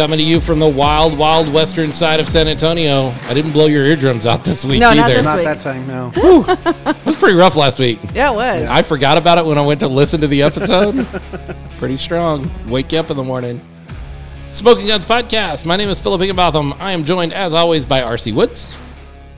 coming to you from the wild, wild western side of San Antonio. I didn't blow your eardrums out this week No, not either. this Not week. that time, no. It was pretty rough last week. Yeah, it was. I forgot about it when I went to listen to the episode. Pretty strong. Wake you up in the morning. Smoking Guns Podcast. My name is Philip Higginbotham. I am joined, as always, by RC Woods.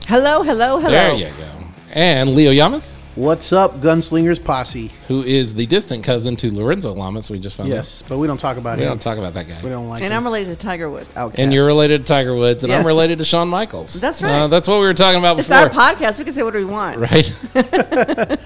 hello, hello, hello. There you go. And Leo Yamas, What's up, Gunslingers Posse? who is the distant cousin to Lorenzo Lamas. We just found Yes, but we don't talk about out. We him. don't talk about that guy. We don't like And him. I'm related to Tiger Woods. Outcast. And you're related to Tiger Woods, and I'm related to Shawn Michaels. That's right. Uh, that's what we were talking about It's before. our podcast. We can say what we want. right?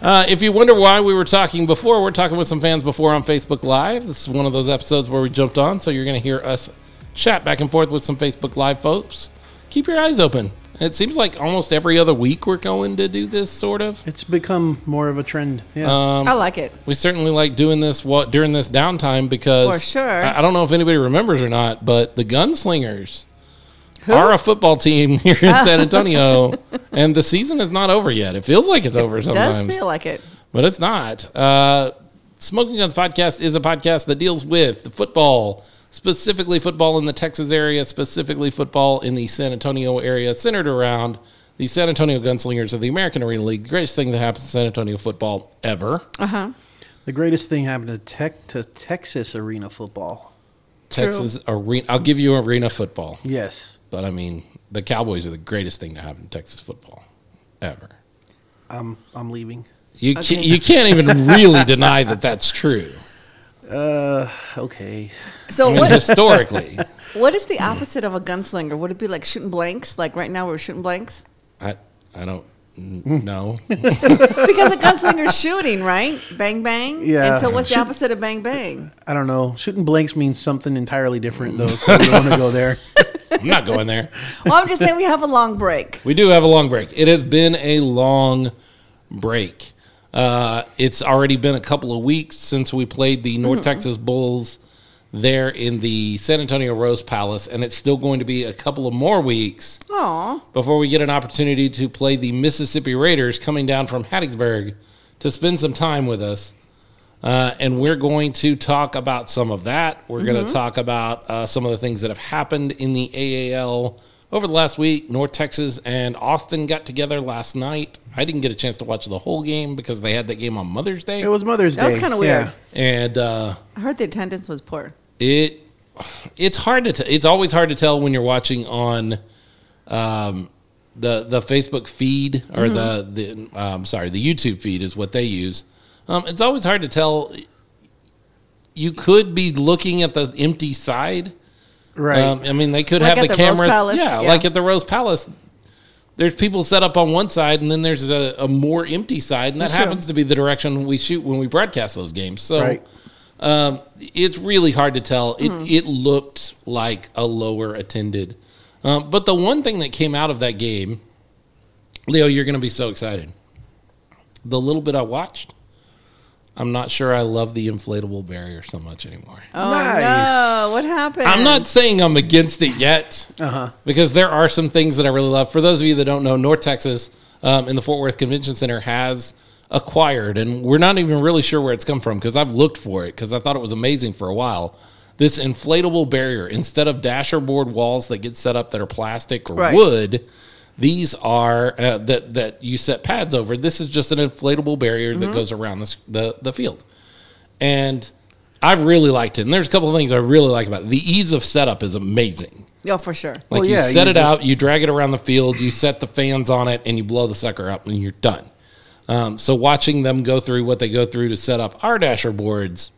uh, if you wonder why we were talking before, we're talking with some fans before on Facebook Live. This is one of those episodes where we jumped on, so you're going to hear us chat back and forth with some Facebook Live folks. Keep your eyes open. It seems like almost every other week we're going to do this sort of. It's become more of a trend. Yeah. Um, I like it. We certainly like doing this what during this downtime because For sure. I, I don't know if anybody remembers or not, but the Gunslingers Who? are a football team here in San Antonio, and the season is not over yet. It feels like it's over It sometimes, does feel like it. but it's not. Uh, Smoking Guns Podcast is a podcast that deals with the football, specifically football in the Texas area, specifically football in the San Antonio area, centered around the San Antonio Gunslingers of the American Arena League. The greatest thing that happened to San Antonio football ever. Uh huh. the greatest thing happened to tech to Texas arena football. True. Texas arena. I'll give you arena football, Yes, but I mean the Cowboys are the greatest thing to happen to Texas football ever. I'm I'm leaving. You Okay. can't, you can't even really deny that that's true. Uh, okay. So I mean, what? historically, what is the opposite of a gunslinger? Would it be like shooting blanks? Like right now we're shooting blanks I I don't n- know. because a gunslinger's shooting, right? Bang bang. Yeah. And so what's the opposite of bang bang? I don't know. Shooting blanks means something entirely different, though. So we don't want to go there. I'm not going there. Well, I'm just saying we have a long break. We do have a long break. It has been a long break. Uh, it's already been a couple of weeks since we played the North Texas Bulls there in the San Antonio Rose Palace, and it's still going to be a couple of more weeks Aw. before we get an opportunity to play the Mississippi Raiders coming down from Hattiesburg to spend some time with us. Uh, and we're going to talk about some of that. We're going to talk about uh, some of the things that have happened in the AAL over the last week. North Texas and Austin got together last night. I didn't get a chance to watch the whole game because they had that game on Mother's Day. It was Mother's Day. That was kinda weird. Yeah. and uh, I heard the attendance was poor. it it's hard to t- it's always hard to tell when you're watching on um, the the Facebook feed or the the um, sorry the YouTube feed is what they use. Um, it's always hard to tell. You could be looking at the empty side. Right. Um, I mean, they could Like have the, the cameras. Yeah, Yeah. like at the Rose Palace. There's people set up on one side, and then there's a, a more empty side, and that happens to be the direction we shoot when we broadcast those games. So Right. um, it's really hard to tell. It it looked like a lower attended, um, but the one thing that came out of that game, Leo, you're going to be so excited. The little bit I watched, I'm not sure I love the inflatable barrier so much anymore. Oh Nice. no! What happened? I'm not saying I'm against it yet Uh huh. because there are some things that I really love. For those of you that don't know, North Texas um, in the Fort Worth Convention Center has acquired, and we're not even really sure where it's come from because I've looked for it because I thought it was amazing for a while. This inflatable barrier, instead of dasher board walls that get set up that are plastic or Right. wood, these are uh, that that you set pads over. This is just an inflatable barrier Mm-hmm. that goes around the, the the field, and I've really liked it. And there's a couple of things I really like about it. The ease of setup is amazing. Yeah, for sure. Like Well, you yeah, set you it just- out, you drag it around the field, you set the fans on it, and you blow the sucker up, and you're done. Um, so watching them go through what they go through to set up our dasher boards,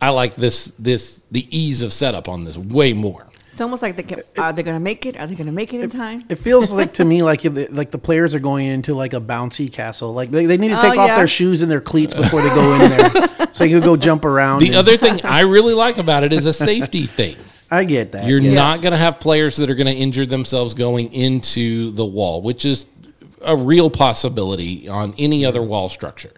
I like this this the ease of setup on this way more. It's almost like they can, are they going to make it? Are they going to make it in time? It feels like to me like like the players are going into like a bouncy castle. Like they, they need to Oh, take off yeah. their shoes and their cleats before they go in there, so you can go jump around. The and- other thing I really like about it is a safety thing. I get that. You're yes. not going to have players that are going to injure themselves going into the wall, which is a real possibility on any other wall structure,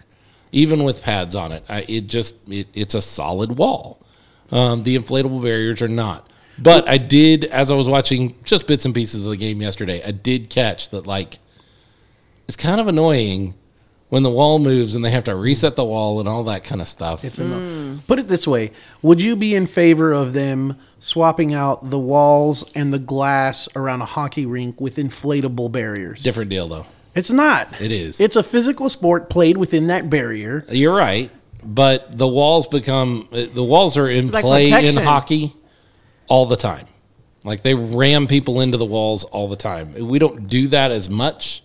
even with pads on it. I, it just it, it's a solid wall. Um, the inflatable barriers are not. But I did, as I was watching just bits and pieces of the game yesterday, I did catch that like it's kind of annoying when the wall moves and they have to reset the wall and all that kind of stuff. It's a Put it this way: Would you be in favor of them swapping out the walls and the glass around a hockey rink with inflatable barriers? Different deal though. It's not. It is. It's a physical sport played within that barrier. You're right, but the walls become uh, the walls are in Like play in hockey all the time. Like they ram people into the walls all the time. We don't do that as much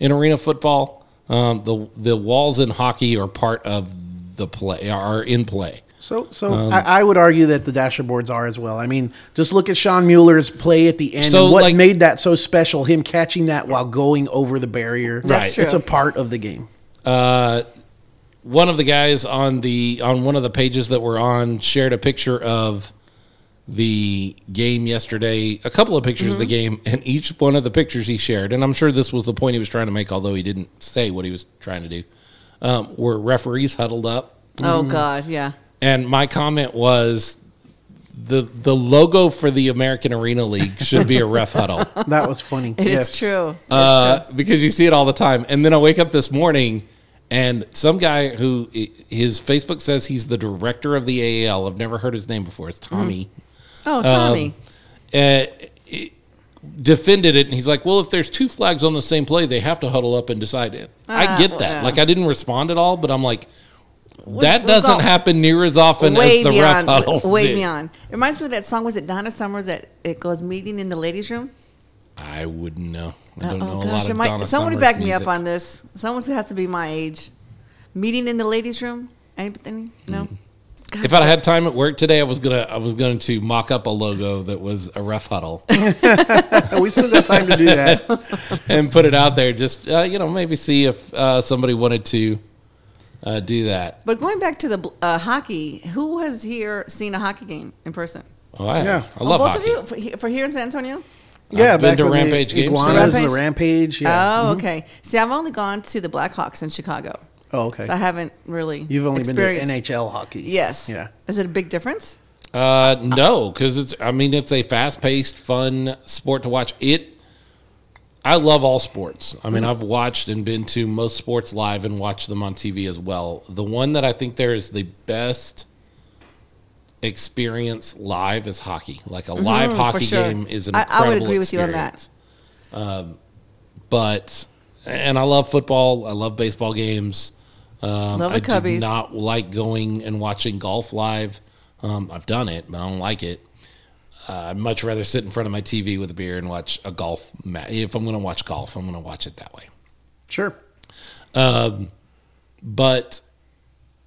in arena football. Um, the the walls in hockey are part of the play are in play. So, so Um, I, I would argue that the dasher boards are as well. I mean, just look at Sean Mueller's play at the end. So, and what like- made that so special? Him catching that while going over the barrier. That's Right. It's a part of the game. Uh, one of the guys on the on one of the pages that we're on shared a picture of the game yesterday, a couple of pictures of the game, and each one of the pictures he shared, and I'm sure this was the point he was trying to make, although he didn't say what he was trying to do, um, were referees huddled up. Oh God, yeah. And my comment was the the logo for the American Arena League should be a ref huddle. That was funny. It is yes. true. It's uh, true. because you see it all the time. And then I wake up this morning, and some guy who his Facebook says he's the director of the AAL. I've never heard his name before. It's Tommy. Oh, Tommy. Uh, it- defended it, and he's like, "Well, if there's two flags on the same play, they have to huddle up and decide it." I Ah, get that. yeah. Like I didn't respond at all, but I'm like. That we've doesn't happen near as often way as the beyond, ref huddles. way do. beyond. It reminds me of that song. Was it Donna Summers that it goes meeting in the ladies' room? I wouldn't know. I don't know oh a gosh, lot of might, Donna somebody Summers back me music. up on this. Someone has to be my age. Meeting in the ladies' room? Anything? No. Mm. God, If I had time at work today, I was gonna I was going to mock up a logo that was a ref huddle we still got time to do that. and put it out there. Just uh, you know, maybe see if uh, somebody wanted to uh, do that. but going back to the uh, hockey, who has here seen a hockey game in person? Oh, I, Yeah. I love oh, both hockey. of you for, for here in San Antonio. Yeah, I've been to when the Rampage games. Iguanas, Rampage? the Rampage. Yeah. Oh, okay. See, I've only gone to the Blackhawks in Chicago, oh, okay. so I haven't really. You've only been to experienced- NHL hockey. Yes. Yeah. Is it a big difference? Uh, no, because it's. I mean, it's a fast-paced, fun sport to watch. It. I love all sports. I mean, I've watched and been to most sports live and watched them on TV as well. The one that I think there is the best experience live is hockey. Like a live for hockey sure. game is an I- I incredible would agree with you on that. experience. Um, but and I love football. I love baseball games. Um, Love the I do Cubbies. not like going and watching golf live. Um, I've done it, but I don't like it. Uh, I'd much rather sit in front of my TV with a beer and watch a golf match. If I'm going to watch golf, I'm going to watch it that way. Sure. But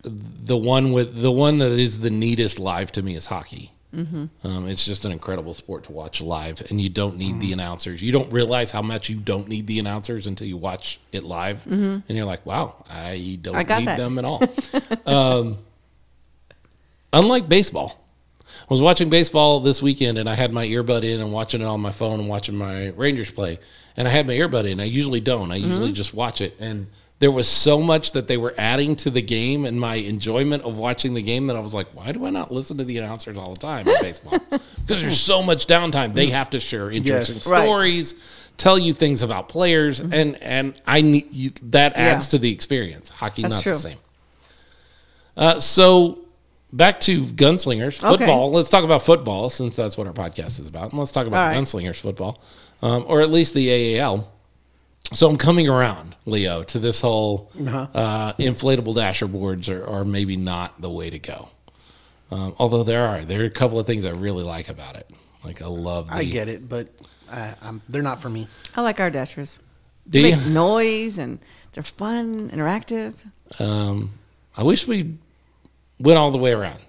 the one with the one that is the neatest live to me is hockey. Mm-hmm. Um, it's just an incredible sport to watch live, and you don't need Mm-hmm. the announcers. You don't realize how much you don't need the announcers until you watch it live, and you're like, "Wow, I don't Mm-hmm. I need that. them at all." um, unlike baseball, I was watching baseball this weekend, and I had my earbud in and watching it on my phone and watching my Rangers play, and I had my earbud in. I usually don't. I usually Mm-hmm. just watch it, and there was so much that they were adding to the game and my enjoyment of watching the game that I was like, why do I not listen to the announcers all the time in baseball? Because there's so much downtime. They have to share interesting Yes. Right. stories, tell you things about players, and and I need you, that adds Yeah. to the experience. Hockey That's not true. the same. Uh, so back to gunslingers Okay. football. Let's talk about football since that's what our podcast is about. And let's talk about the right. gunslingers football, um, or at least the AAL. So I'm coming around, Leo, to this whole Uh-huh. uh, inflatable dasher boards are, are maybe not the way to go. Um, although there are there are a couple of things I really like about it. Like I love. The, I get it, but I, I'm, they're not for me. I like our dashers. Do They you? make noise and they're fun, interactive. Um, I wish we went all the way around.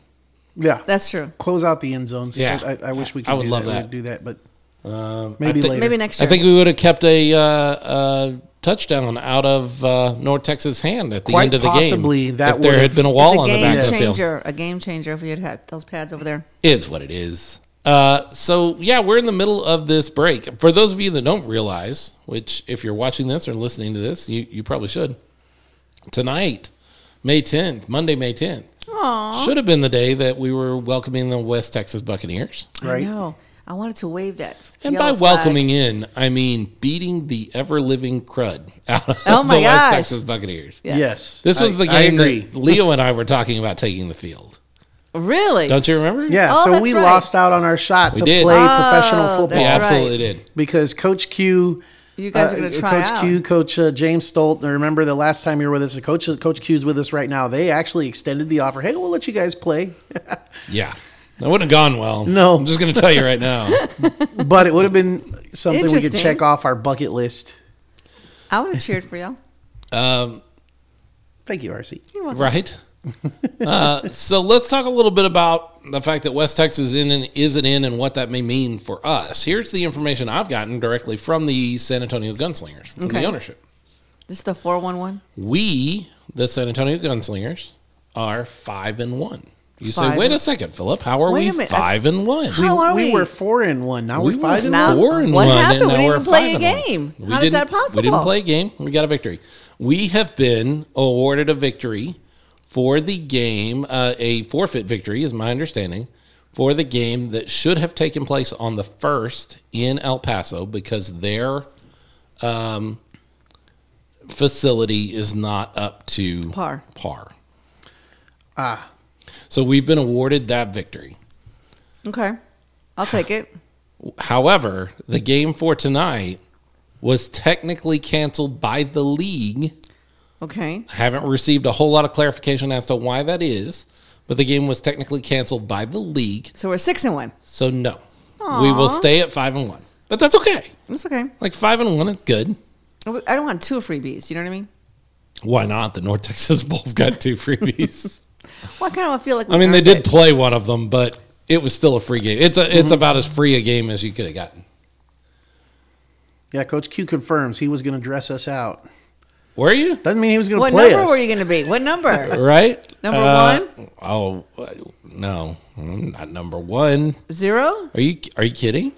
Yeah. That's true. Close out the end zones. Yeah. I, I wish we could I would do love that. that. We'd do that, but Um, maybe I later. Maybe next I think we would have kept a, uh, uh touchdown out of uh, North Texas' hand at the Quite end of the game. possibly game. that if there had been a wall a on the game back of the field, changer. A game changer if we had had those pads over there. is what it is. Uh, so yeah, we're in the middle of this break. For those of you that don't realize, which if you're watching this or listening to this, you you probably should. Tonight, May 10th, Monday, May 10th, should have been the day that we were welcoming the West Texas Buccaneers. right? I wanted to wave that. And yellow by flag. welcoming in, I mean beating the ever living crud out of Oh my the West. Texas Buccaneers. Yes. Yes. This was I- the game that Leo and I were talking about taking the field. Really? Don't you remember? Yeah, Oh, so we right. lost out on our shot to did. play Oh, professional that's We football right. absolutely did. because Coach Q, You guys are uh, going to try Coach out. Q, Coach uh, James Stolt. I remember the last time you were with us, Coach Coach Q's with us right now. They actually extended the offer. Hey, we'll let you guys play, Yeah. That wouldn't have gone well. No. I'm just going to tell you right now. but it would have been something we could Interesting. check off our bucket list. I would have cheered for y'all. Um, Thank you, RC. You're welcome. right? uh, so let's talk a little bit about the fact that West Texas is in and isn't in and what that may mean for us. Here's the information I've gotten directly from the San Antonio Gunslingers, from Okay. the ownership. This is the 411. We, the San Antonio Gunslingers, are five and one. You Five say, wait and- a second, Philip. How are Wait we a minute. five and one? How are we we? were four and one. Now We we're five were and Now- one. four and what one, happened? and We now didn't we're even play five a and one. game. We How is that didn't- We didn't play a game. We got a victory. We have been awarded a victory for the game, uh, a forfeit victory, is my understanding, for the game that should have taken place on the first in El Paso because their um, facility is not up to Par. Par. Ah, So we've been awarded that victory. Okay. I'll take it. However, the game for tonight was technically canceled by the league. Okay. I haven't received a whole lot of clarification as to why that is, but the game was technically canceled by the league. So we're six and one. So no, we will stay at five and one. But that's okay. That's okay. Like five and one is good. I don't want two freebies. You know what I mean? Why not? The North Texas Bulls got two freebies. Well, I kind of a feel like. we I mean, they did it. play one of them, but it was still a free game. It's a, it's about as free a game as you could have gotten. yeah. Coach Q confirms he was going to dress us out. Were you Doesn't mean he was going to play. What number us. were you going to be? What number? right? Number Uh, one? Oh no, I'm not number one. Zero? Are you are you kidding?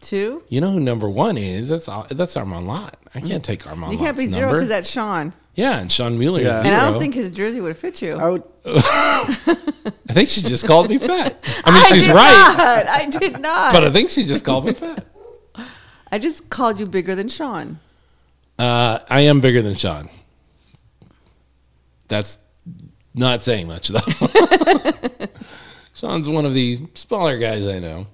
Two? You know who number one is? That's that's Armand Lot. I can't take Armand. You can't be zero because that's Sean. Yeah, and Sean Mueller Yeah. is And zero. I don't think his jersey would fit you. I would, I think she just called me fat. I mean, I she's did right, Not. I did not. but I think she just called me fat. I just called you bigger than Sean. Uh, I am bigger than Sean. That's not saying much though. Sean's one of the smaller guys I know.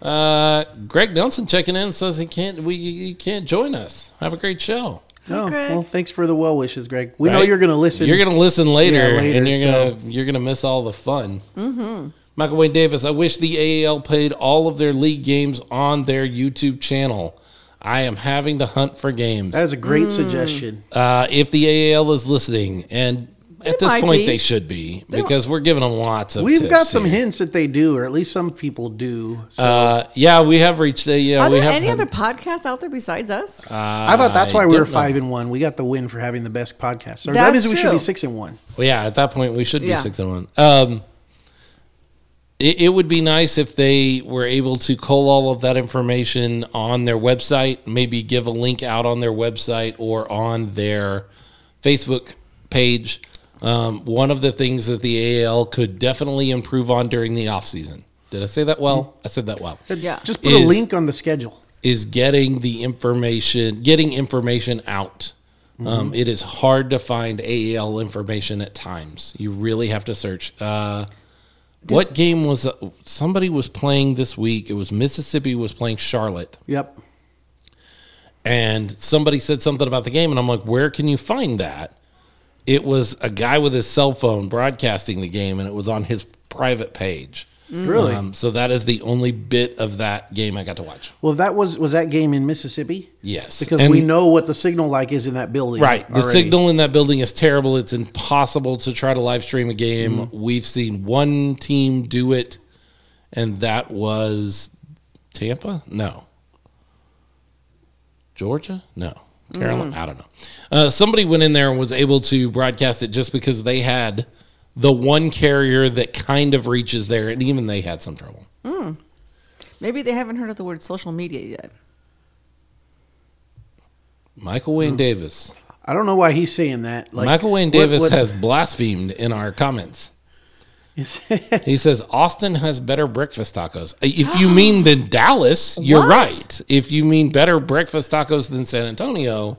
Uh, Greg Nelson checking in says he can't. We you can't join us. Have a great show. No, Greg. well, thanks for the well wishes, Greg. We know you're going to listen. You're gonna listen later, Yeah, later, and you're so- gonna you're gonna miss all the fun. Mm-hmm. Michael Wayne Davis. I wish the AAL played all of their league games on their YouTube channel. I am having to hunt for games. that is a Mm. great suggestion. Uh, if the AAL is listening, and at this point be. they should be, because we're giving them lots of. We've tips got some here. hints that they do, or at least some people do. So Uh, yeah, we have reached a. Yeah, Are we there have any had- other podcasts out there besides us? I thought that's why we were don't know. five and one. We got the win for having the best podcast. Or that That's means we should be six and one. Well, yeah, at that point we should be Yeah. six and one. Um, it, it would be nice if they were able to cull all of that information on their website, maybe give a link out on their website or on their Facebook page. Um, one of the things that the AAL could definitely improve on during the off season. Did I say that well? I said that well. Yeah. Just put a link on the schedule. is getting the information, getting information out. Um, it is hard to find AAL information at times. You really have to search. Uh, what game was uh, somebody was playing this week? It was Mississippi was playing Charlotte, Yep. and somebody said something about the game, and I'm like, where can you find that? It was a guy with his cell phone broadcasting the game, and it was on his private page. Really? Um, so that is the only bit of that game I got to watch. well, that was was that game in Mississippi Yes, because And- we know what the signal like is in that building. Right. The already. signal in that building is terrible. It's impossible to try to live stream a game. Mm-hmm. We've seen one team do it, and that was Tampa? No. Georgia? No. Carolina? Mm. I don't know. Uh, somebody went in there and was able to broadcast it just because they had the one carrier that kind of reaches there, and even they had some trouble. Maybe they haven't heard of the word social media yet. Michael Wayne Davis. I don't know why he's saying that. Like Michael Wayne what- Davis what- has blasphemed in our comments. He says Austin has better breakfast tacos. If you mean than Dallas, you're What? right. If you mean better breakfast tacos than San Antonio,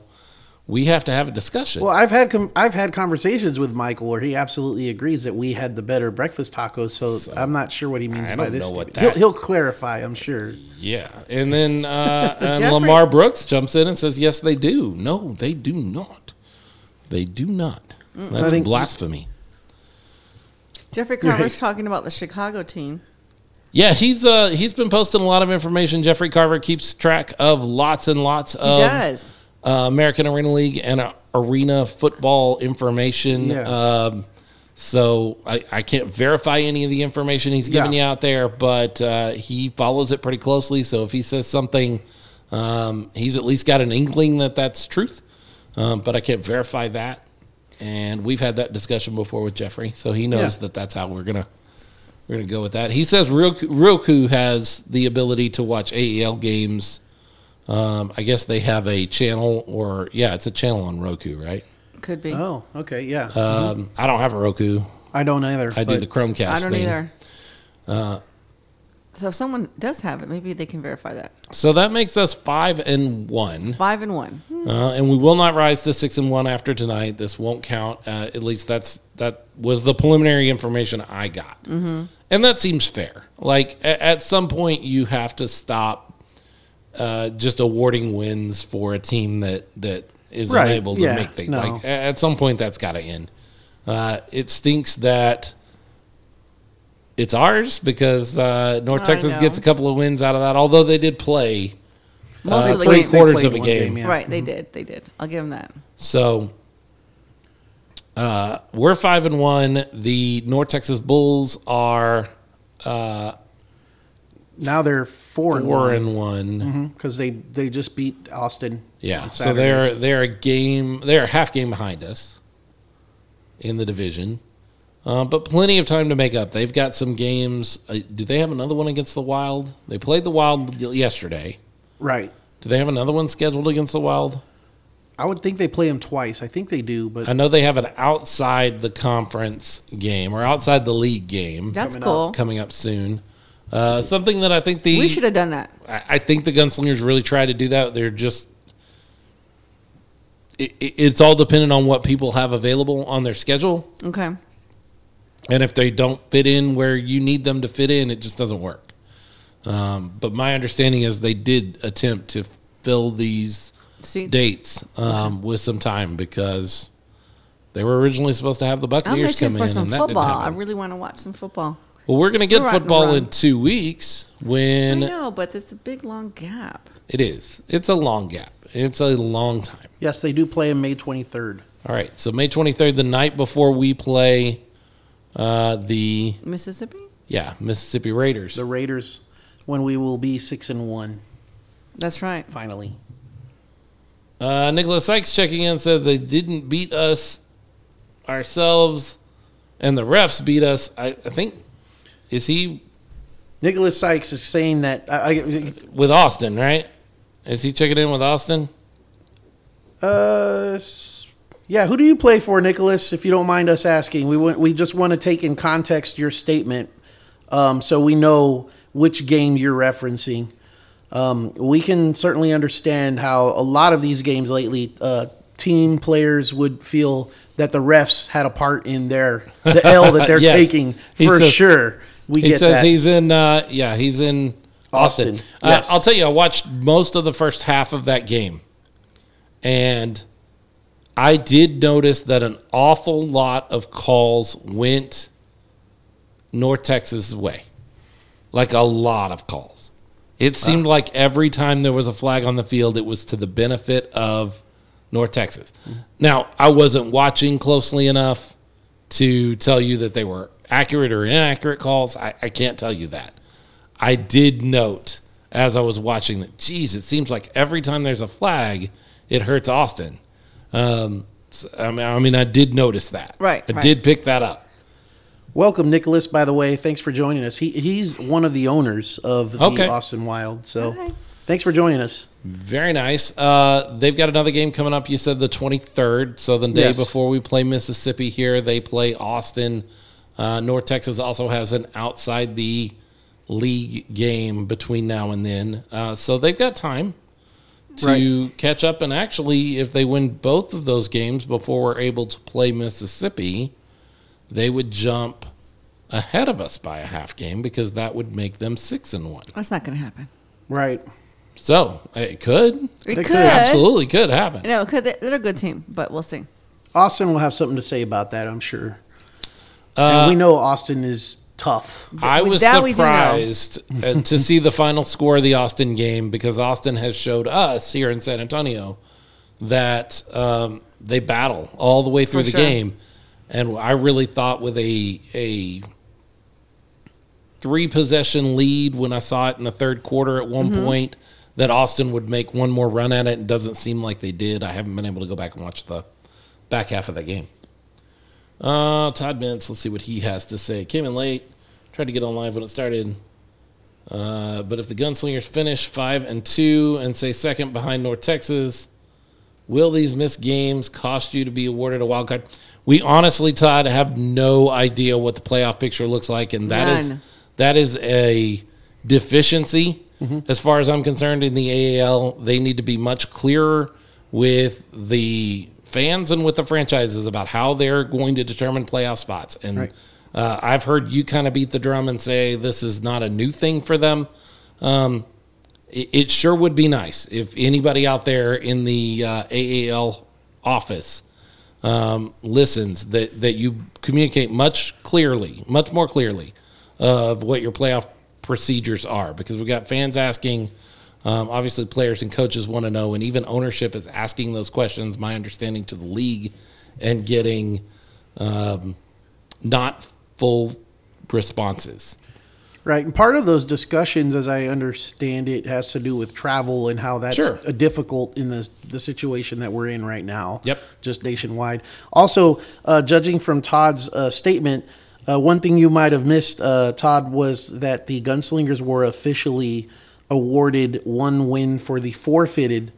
we have to have a discussion. well, I've had com- I've had conversations with Michael where he absolutely agrees that we had the better breakfast tacos. So, I'm not sure what he means by this. know what statement. He'll, he'll clarify, I'm sure. yeah, and then uh, and Lamar Brooks jumps in and says, "Yes, they do. No, they do not. They do not. That's I think- blasphemy." Jeffrey You're Carver's right. talking about the Chicago team. Yeah, he's uh he's been posting a lot of information. Jeffrey Carver keeps track of lots and lots He of does. uh, American Arena League and uh, arena football information. Yeah. Um, so I, I can't verify any of the information he's giving Yeah. you out there, but uh, he follows it pretty closely. So if he says something, um, he's at least got an inkling that that's truth. Um, but I can't verify that. And we've had that discussion before with Jeffrey, so he knows Yeah. that that's how we're gonna we're gonna go with that. He says Roku, Roku has the ability to watch AAL games. Um, I guess they have a channel, or yeah, it's a channel on Roku, right? Could be. Oh, okay, yeah. Um, I don't have a Roku. I don't either. I do but- the Chromecast. I don't thing. either. Uh, so if someone does have it, maybe they can verify that. So that makes us five and one, Five and one. uh, and we will not rise to six and one after tonight. This won't count. Uh, at least that's that was the preliminary information I got, mm-hmm. and that seems fair. Like a- at some point, you have to stop uh, just awarding wins for a team that that is Right, unable to yeah, make things. no. Like a- at some point, that's got to end. Uh, it stinks that it's ours because uh, North I Texas know. gets a couple of wins out of that. Although they did play Most uh, of the three game. quarters of a one game. game, yeah. Right, they did. They did. I'll give them that. So uh, we're five and one. The North Texas Bulls are Now they're four, four and and one. because they they just beat Austin. Yeah, on so Saturday. they're they're a game. They're a half game behind us in the division, uh, but plenty of time to make up. They've got some games. Uh, do they have another one against the Wild? They played the Wild yesterday. right. Do they have another one scheduled against the Wild? I would think they play them twice. I think they do, but I know they have an outside the conference game or outside the league game That's Coming cool. coming up soon. Uh, something that I think the We should have done that. I I think the gunslingers really try to do that. They're just it, it- it's all dependent on what people have available on their schedule, Okay. And if they don't fit in where you need them to fit in, it just doesn't work. Um, but my understanding is they did attempt to fill these Seats. dates um, with some time because they were originally supposed to have the I'm Buccaneers come for in, some and that didn't football. I really want to watch some football. Well, we're going to get We're right in the football in two weeks when. I when know, but it's a big long gap. it is. It's a long gap. It's a long time. yes, they do play on May twenty third. All right. So May 23rd, the night before we play uh, the Mississippi? yeah Mississippi Raiders. The Raiders, when we will be six and one That's right. finally. Uh, Nicholas Sykes checking in said they didn't beat us ourselves, and the refs beat us. I, I think is he Nicholas Sykes is saying that I, I, with Austin, right? Is he checking in with Austin? Uh, s- yeah. Who do you play for, Nicholas? If you don't mind us asking, we want, we just want to take in context your statement, um, so we know which game you're referencing. Um, we can certainly understand how a lot of these games lately, uh, team players would feel that the refs had a part in their the L that they're Yes. taking for says- sure. We he get says that. he's in. Uh, yeah, he's in Austin. Austin, Uh, yes. I'll tell you, I watched most of the first half of that game, and I did notice that an awful lot of calls went North Texas' way, like a lot of calls. It seemed like every time there was a flag on the field, it was to the benefit of North Texas. Mm-hmm. Now, I wasn't watching closely enough to tell you that they were accurate or inaccurate calls. I, I can't tell you that. I did note as I was watching that, geez, it seems like every time there's a flag, it hurts Austin. Um, so, I, mean, I mean, I did notice that. Right, I right. did pick that up. Welcome, Nicholas. By the way, thanks for joining us. He he's one of the owners of the Okay. Austin Wild. So, Hi. thanks for joining us. Very nice. Uh, they've got another game coming up. You said the 23rd. So the day Yes. before we play Mississippi here, they play Austin Uh, North Texas also has an outside the league game between now and then. Uh, so they've got time to catch up. And actually, if they win both of those games before we're able to play Mississippi, they would jump ahead of us by a half game because that would make them six and one. That's not going to happen. Right. So it could, It could. could. absolutely could happen. No, it could. They're a good team, but we'll see. Austin will have something to say about that, I'm sure. Uh, and we know Austin is tough. I was that we do know. surprised uh, to see the final score of the Austin game because Austin has showed us here in San Antonio that um, they battle all the way through For the sure. game, and I really thought with a a three possession lead when I saw it in the third quarter at one Mm-hmm. point that Austin would make one more run at it. It doesn't seem like they did. I haven't been able to go back and watch the back half of that game. Uh, Todd Mintz, let's see what he has to say. Came in late, tried to get on live when it started. Uh, but if the Gunslingers finish five and two and say second behind North Texas, will these missed games cost you to be awarded a wild card? We honestly, Todd, have no idea what the playoff picture looks like, and that is None. that is a deficiency as far as I'm concerned in the AAL. They need to be much clearer with the fans and with the franchises about how they're going to determine playoff spots. And Right. uh, I've heard you kind of beat the drum and say this is not a new thing for them. Um, it, it sure would be nice if anybody out there in the uh, AAL office um, listens that that you communicate much clearly, much more clearly of what your playoff procedures are, because we've got fans asking. Um, obviously, players and coaches want to know, and even ownership is asking those questions. My understanding to the league, and getting um, not full responses. Right. And part of those discussions, as I understand it, has to do with travel and how that's Sure. difficult in the, the situation that we're in right now. Yep. Just nationwide. Also, uh, judging from Todd's uh, statement, uh, one thing you might have missed, uh, Todd, was that the Gunslingers were officially awarded one win for the forfeited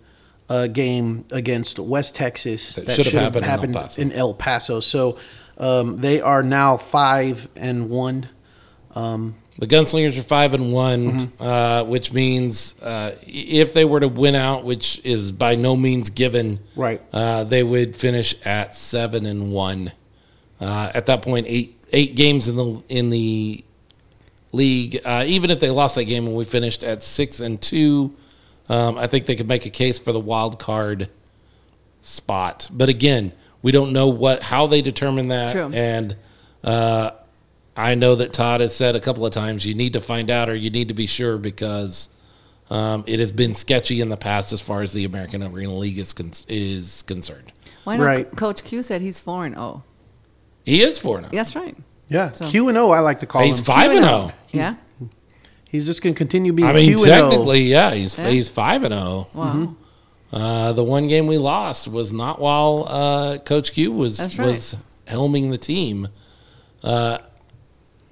uh, game against West Texas. That should have happened in El Paso. in El Paso. So um, they are now five and one. The Gunslingers are five and one, uh, which means uh, if they were to win out, which is by no means given, Right. Uh, they would finish at seven and one. Uh, at that point, eight eight games in the in the league. Uh, even if they lost that game and we finished at six and two, um, I think they could make a case for the wild card spot. But again, we don't know what how they determine that, True. and uh, I know that Todd has said a couple of times you need to find out or you need to be sure because um, it has been sketchy in the past as far as the American Arena League is con- is concerned. Why not? Right. Coach Q said he's four and oh. He is four now. That's right. Yeah. So- Q and O, I like to call it. He's him. five and Q zero. Yeah. He's just going to continue being I mean, Q and O. technically, yeah, he's Yeah. he's five and zero. Wow. Uh, the one game we lost was not while uh, Coach Q was right. was helming the team. Uh,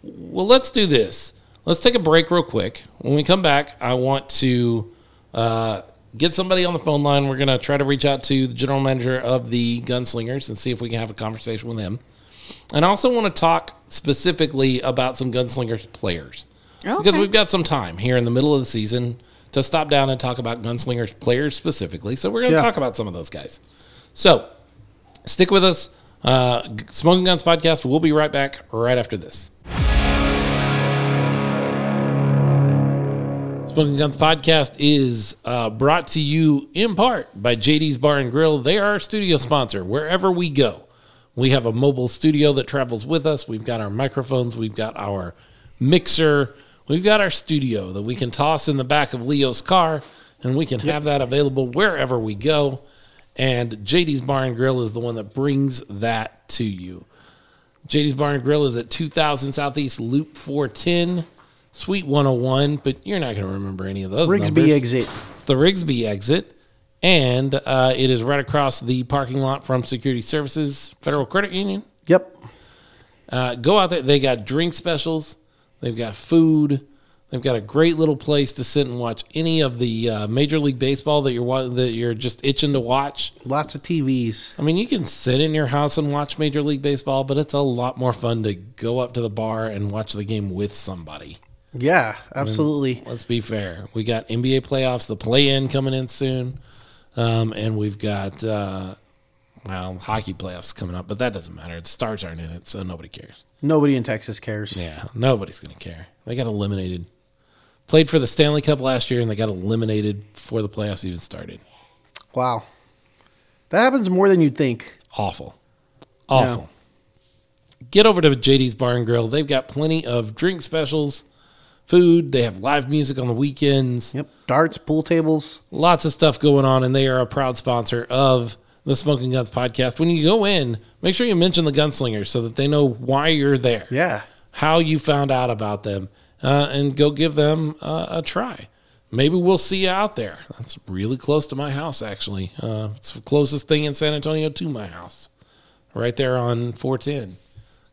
well, let's do this. Let's take a break real quick. When we come back, I want to uh, get somebody on the phone line. We're going to try to reach out to the general manager of the Gunslingers and see if we can have a conversation with him. And I also want to talk specifically about some Gunslingers players because we've got some time here in the middle of the season to stop down and talk about Gunslingers players specifically. So we're going to Yeah. talk about some of those guys. So stick with us. Uh, Smoking Guns Podcast. We'll be right back right after this. Smoking Guns Podcast is uh, brought to you in part by JD's Bar and Grill. They are our studio sponsor wherever we go. We have a mobile studio that travels with us. We've got our microphones, we've got our mixer, we've got our studio that we can toss in the back of Leo's car, and we can have that available wherever we go. And JD's Bar and Grill is the one that brings that to you. JD's Bar and Grill is at 2000 Southeast Loop 410, Suite 101, but you're not going to remember any of those Rigsby numbers. exit. It's the Rigsby exit, and uh, it is right across the parking lot from Security Services Federal Credit Union. Yep. Uh, go out there. They got drink specials. They've got food. They've got a great little place to sit and watch any of the uh, Major League Baseball that you're that you're just itching to watch. Lots of TVs. I mean, you can sit in your house and watch Major League Baseball, but it's a lot more fun to go up to the bar and watch the game with somebody. Yeah, absolutely. Let's be fair. We got NBA playoffs, the play-in coming in soon, um, and we've got uh, well hockey playoffs coming up, but that doesn't matter. The stars aren't in it, so nobody cares. Nobody in Texas cares. Yeah, nobody's gonna care. They got eliminated. Played for the Stanley Cup last year, and they got eliminated before the playoffs even started. Wow. That happens more than you'd think. Awful, awful. Get over to JD's Bar and Grill. They've got plenty of drink specials, food. They have live music on the weekends. Yep. Darts, pool tables. lots of stuff going on, and they are a proud sponsor of the Smoking Guns podcast. When you go in, make sure you mention the Gunslingers so that they know why you're there, Yeah. how you found out about them, uh, and go give them uh, a try. Maybe we'll see you out there. That's really close to my house, actually. Uh, it's the closest thing in San Antonio to my house, right there on 410,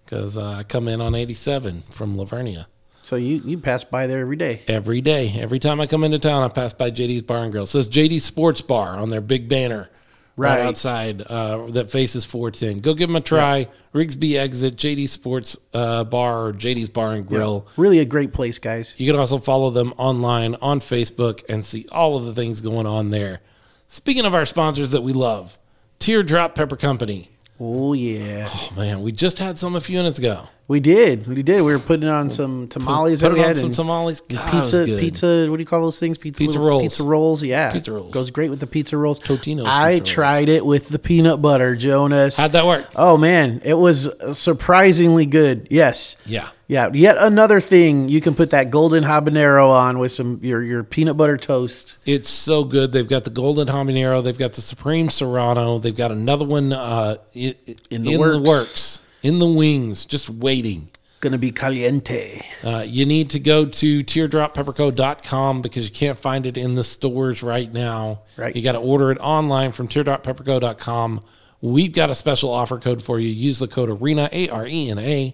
because uh, I come in on 87 from La Vernia So you you pass by there every day. every day. Every time I come into town, I pass by JD's Bar and Grill. It says JD's Sports Bar on their big banner right, Right. outside uh, that faces 410. Go give them a try. Rigsby exit, JD's Sports uh, Bar or JD's Bar and Grill. Really a great place, guys. You can also follow them online on Facebook and see all of the things going on there. Speaking of our sponsors that we love, Teardrop Pepper Company. Oh yeah. Oh man, we just had some a few minutes ago. We did. We did. We were putting on some tamales Put that we on had some and tamales. God, pizza good. pizza what do you call those things? Pizza, Pizza little rolls. Pizza rolls, yeah. Pizza rolls. Goes great with the pizza rolls. Totino's I pizza rolls. tried it with the peanut butter, Jonas. How'd that work? Oh man, it was surprisingly good. Yes. Yeah. Yeah, yet another thing you can put that golden habanero on with some your your peanut butter toast. It's so good. They've got the golden habanero. They've got the supreme serrano. They've got another one uh, i- i- In the works. works, in the wings, just waiting. Gonna be caliente. Uh, you need to go to teardroppepperco.com because you can't find it in the stores right now. Right. You got to order it online from teardroppepperco.com. We've got a special offer code for you. Use the code ARENA, A R E N A,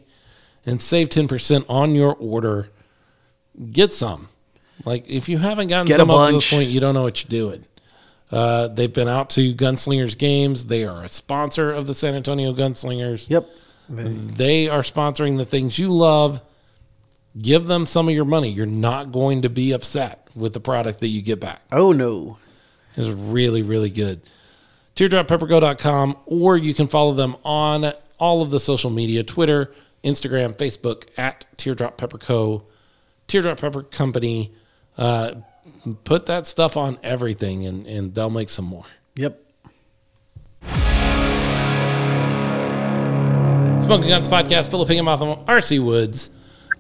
and save 10% on your order. Get some. Like, if you haven't gotten Get some up to this point, you don't know what you're doing. Uh, they've been out to Gunslingers games. They are a sponsor of the San Antonio Gunslingers. Yep. They are sponsoring the things you love. Give them some of your money. You're not going to be upset with the product that you get back. Oh no. It's really, really good. TeardropPepperCo.com, or you can follow them on all of the social media Twitter, Instagram, Facebook at Teardrop Pepper Co. Teardrop Pepper Company. Uh, put that stuff on everything, and, and they'll make some more. Yep. Smoking Guns Podcast, Philip Higginbotham, RC Woods,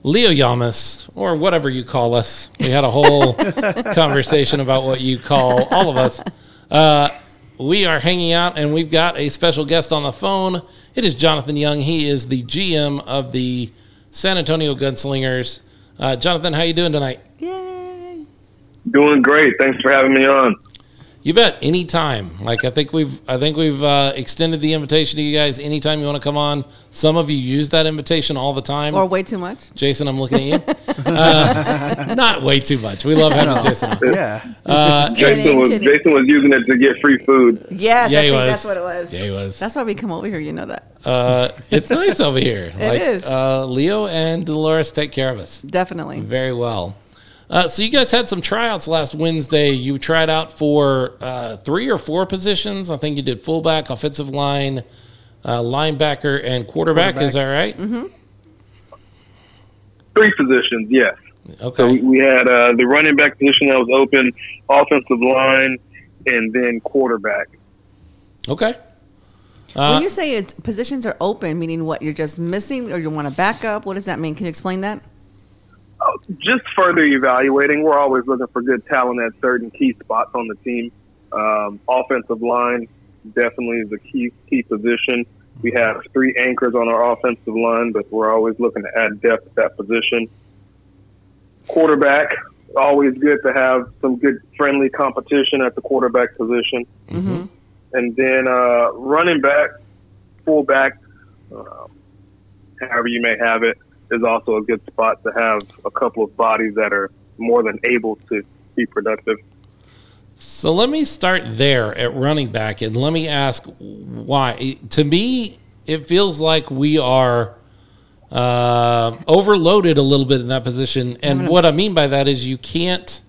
Leo Yamas, or whatever you call us. We had a whole conversation about what you call all of us. Uh, we are hanging out, and we've got a special guest on the phone. It is Jonathan Young. He is the GM of the San Antonio Gunslingers. Uh, Jonathan, how you doing tonight? Yay! Doing great. Thanks for having me on. You bet. Anytime. Like I think we've I think we've uh, extended the invitation to you guys. Anytime you want to come on. Some of you use that invitation all the time. Or way too much. Jason, I'm looking at you. Uh, not way too much. We love having Jason. On. Yeah. Uh, Jason was kidding. Jason was using it to get free food. Yes, Yeah, I think was. that's what it was. Yeah, he was. That's why we come over here. You know that. Uh, it's nice over here. It is. Uh, Leo and Dolores take care of us Definitely. very well. Uh, so you guys had some tryouts last Wednesday. You tried out for uh, three or four positions. I think you did fullback, offensive line, uh, linebacker, and quarterback. Is that right? Mm-hmm. Three positions, yes. Okay. we, we had uh, the running back position that was open, offensive line, and then quarterback. Okay. when Uh, you say it's positions are open, meaning what you're just missing, or you want to back up, what does that mean? Can you explain that? Just further evaluating, we're always looking for good talent at certain key spots on the team. Um, offensive line definitely is a key key position. We have three anchors on our offensive line, but we're always looking to add depth at that position. Quarterback, always good to have some good friendly competition at the quarterback position. Mm-hmm. And then uh, running back, fullback, uh, however you may have it. Is also a good spot to have a couple of bodies that are more than able to be productive. So let me start there at running back and let me ask why. To me, it feels like we are uh, overloaded a little bit in that position. And what I mean by that is you can't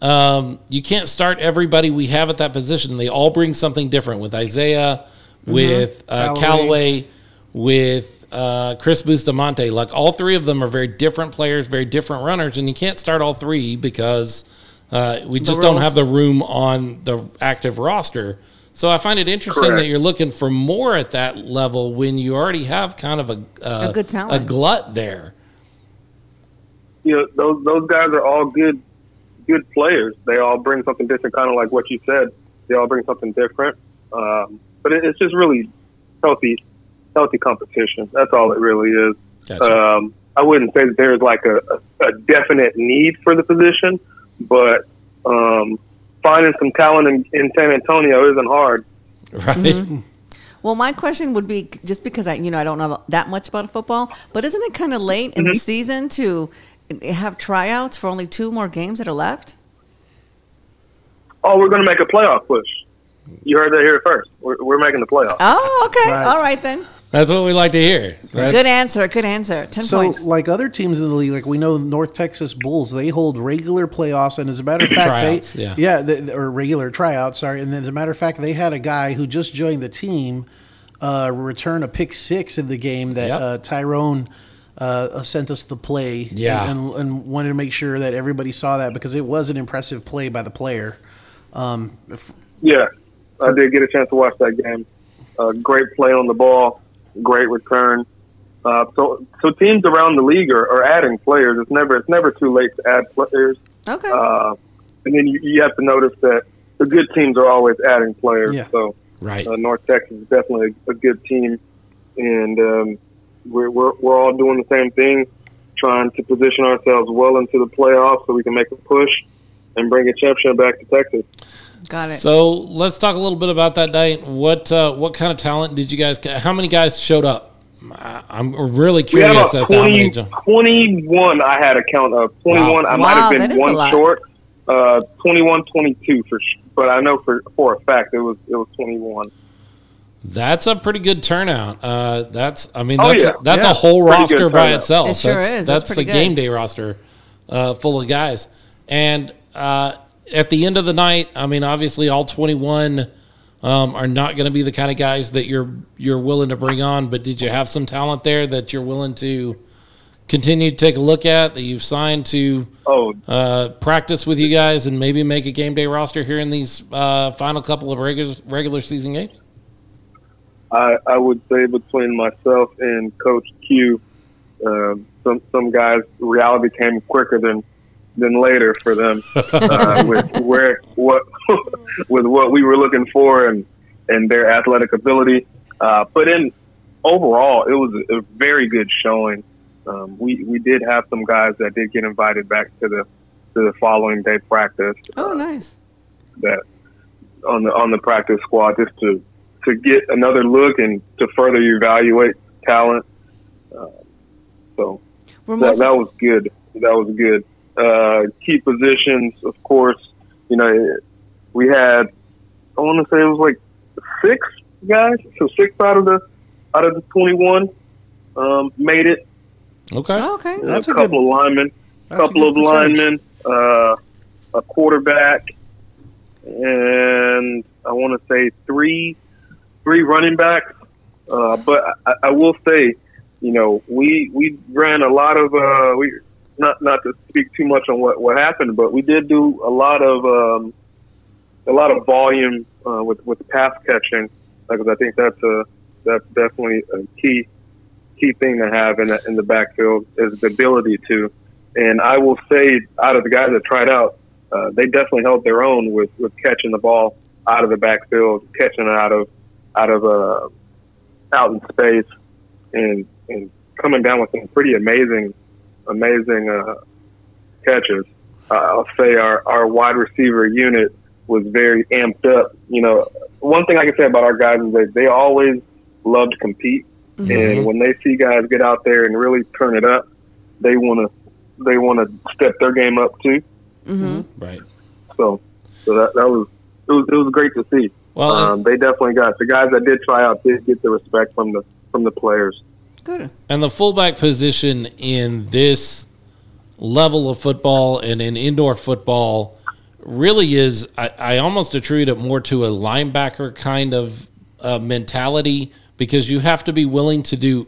um, you can't start everybody we have at that position. They all bring something different with Isaiah, with uh, Callaway. Callaway, with uh, Chris Bustamante. Like all three of them are very different players, very different runners, and you can't start all three because uh, we just don't have the room on the active roster. So I find it interesting Correct. that you're looking for more at that level when you already have kind of a uh, A good talent. a glut there. you know those those guys are all good good players. They all bring something different, kind of like what you said. They all bring something different, um, but it, it's just really healthy healthy competition. That's all it really is. Gotcha. Um, I wouldn't say that there's like a, a, a definite need for the position, but um, finding some talent in, in San Antonio isn't hard. right? Mm-hmm. Well, my question would be just because I, you know, I don't know that much about football, but isn't it kind of late in the season to have tryouts for only two more games that are left? Oh, we're going to make a playoff push. You heard that here first. We're, we're making the playoff. Oh, okay. Right. All right then. That's what we like to hear. That's- Good answer. Good answer. Ten So, points. like other teams in the league, like we know North Texas Bulls, they hold regular playoffs, and as a matter of fact, Tryouts, they yeah. they, or regular tryouts. Sorry, and then as a matter of fact, they had a guy who just joined the team uh, return a pick six in the game that Yep. uh, Tyrone uh, sent us the play. Yeah. and, and wanted to make sure that everybody saw that because it was an impressive play by the player. Um, if- Yeah, I did get a chance to watch that game. Uh, great play on the ball, great return. Uh, so, so teams around the league are, are adding players. It's never, it's never too late to add players. okay. Uh, and then you, you have to notice that the good teams are always adding players. Yeah. So, Right. uh, North Texas is definitely a, a good team, and um, we're, we're we're all doing the same thing, trying to position ourselves well into the playoffs so we can make a push and bring a championship back to Texas. Got it. So let's talk a little bit about that night. What uh, what kind of talent did you guys? How many guys showed up? I- I'm really curious about as to how many. 21 I had a count of. 21. I might Wow, have been one short. Uh, 21, 22 for sure. But I know for, for a fact it was it was 21. That's a pretty good turnout. Uh, that's I mean Oh, that's yeah. a, that's Yeah. a whole Pretty roster by itself. It sure that's, is. That's That's, a pretty game day roster uh, full of guys. And uh, at the end of the night, I mean, obviously all 21 um, are not going to be the kind of guys that you're you're willing to bring on. But did you have some talent there that you're willing to continue to take a look at that you've signed to Oh, uh, practice with you guys and maybe make a game day roster here in these uh, final couple of regular regular season games? I, I would say between myself and Coach Q, uh, some some guys reality came quicker than than later for them uh, with where what with what we were looking for and and their athletic ability. Uh, but in overall, it was a very good showing. Um, we we did have some guys that did get invited back to the to the following day practice oh, nice. that on the on the practice squad just to to get another look and to further evaluate talent. Uh, so that, that was good. That was good. Uh, key positions, of course. You know, we had I want to say it was like six guys. So six out of the out of the twenty one um, made it. Okay. oh, okay. That's a a couple of linemen, a That's a couple of percentage. linemen, uh, a quarterback, and I want to say three, three running backs. Uh, but I, I will say, you know, we we ran a lot of uh, we not not to speak too much on what what happened, but we did do a lot of um, a lot of volume uh, with with pass catching because I think that's a that's definitely a key key thing to have in the, in the backfield is the ability to. And I will say, out of the guys that tried out, uh, they definitely held their own with, with catching the ball out of the backfield, catching it out of out of uh, out in space, and and coming down with some pretty amazing amazing uh, catches. Uh, I'll say our, our wide receiver unit was very amped up. You know, one thing I can say about our guys is that they always love to compete and when they see guys get out there and really turn it up, they want to they want to step their game up too. Right. So, so that that was it was it was great to see. Well, um, they definitely got the guys that did try out did get the respect from the from the players. Good. And the fullback position in this level of football and in indoor football really is, I, I almost attribute it more to a linebacker kind of uh, mentality because you have to be willing to do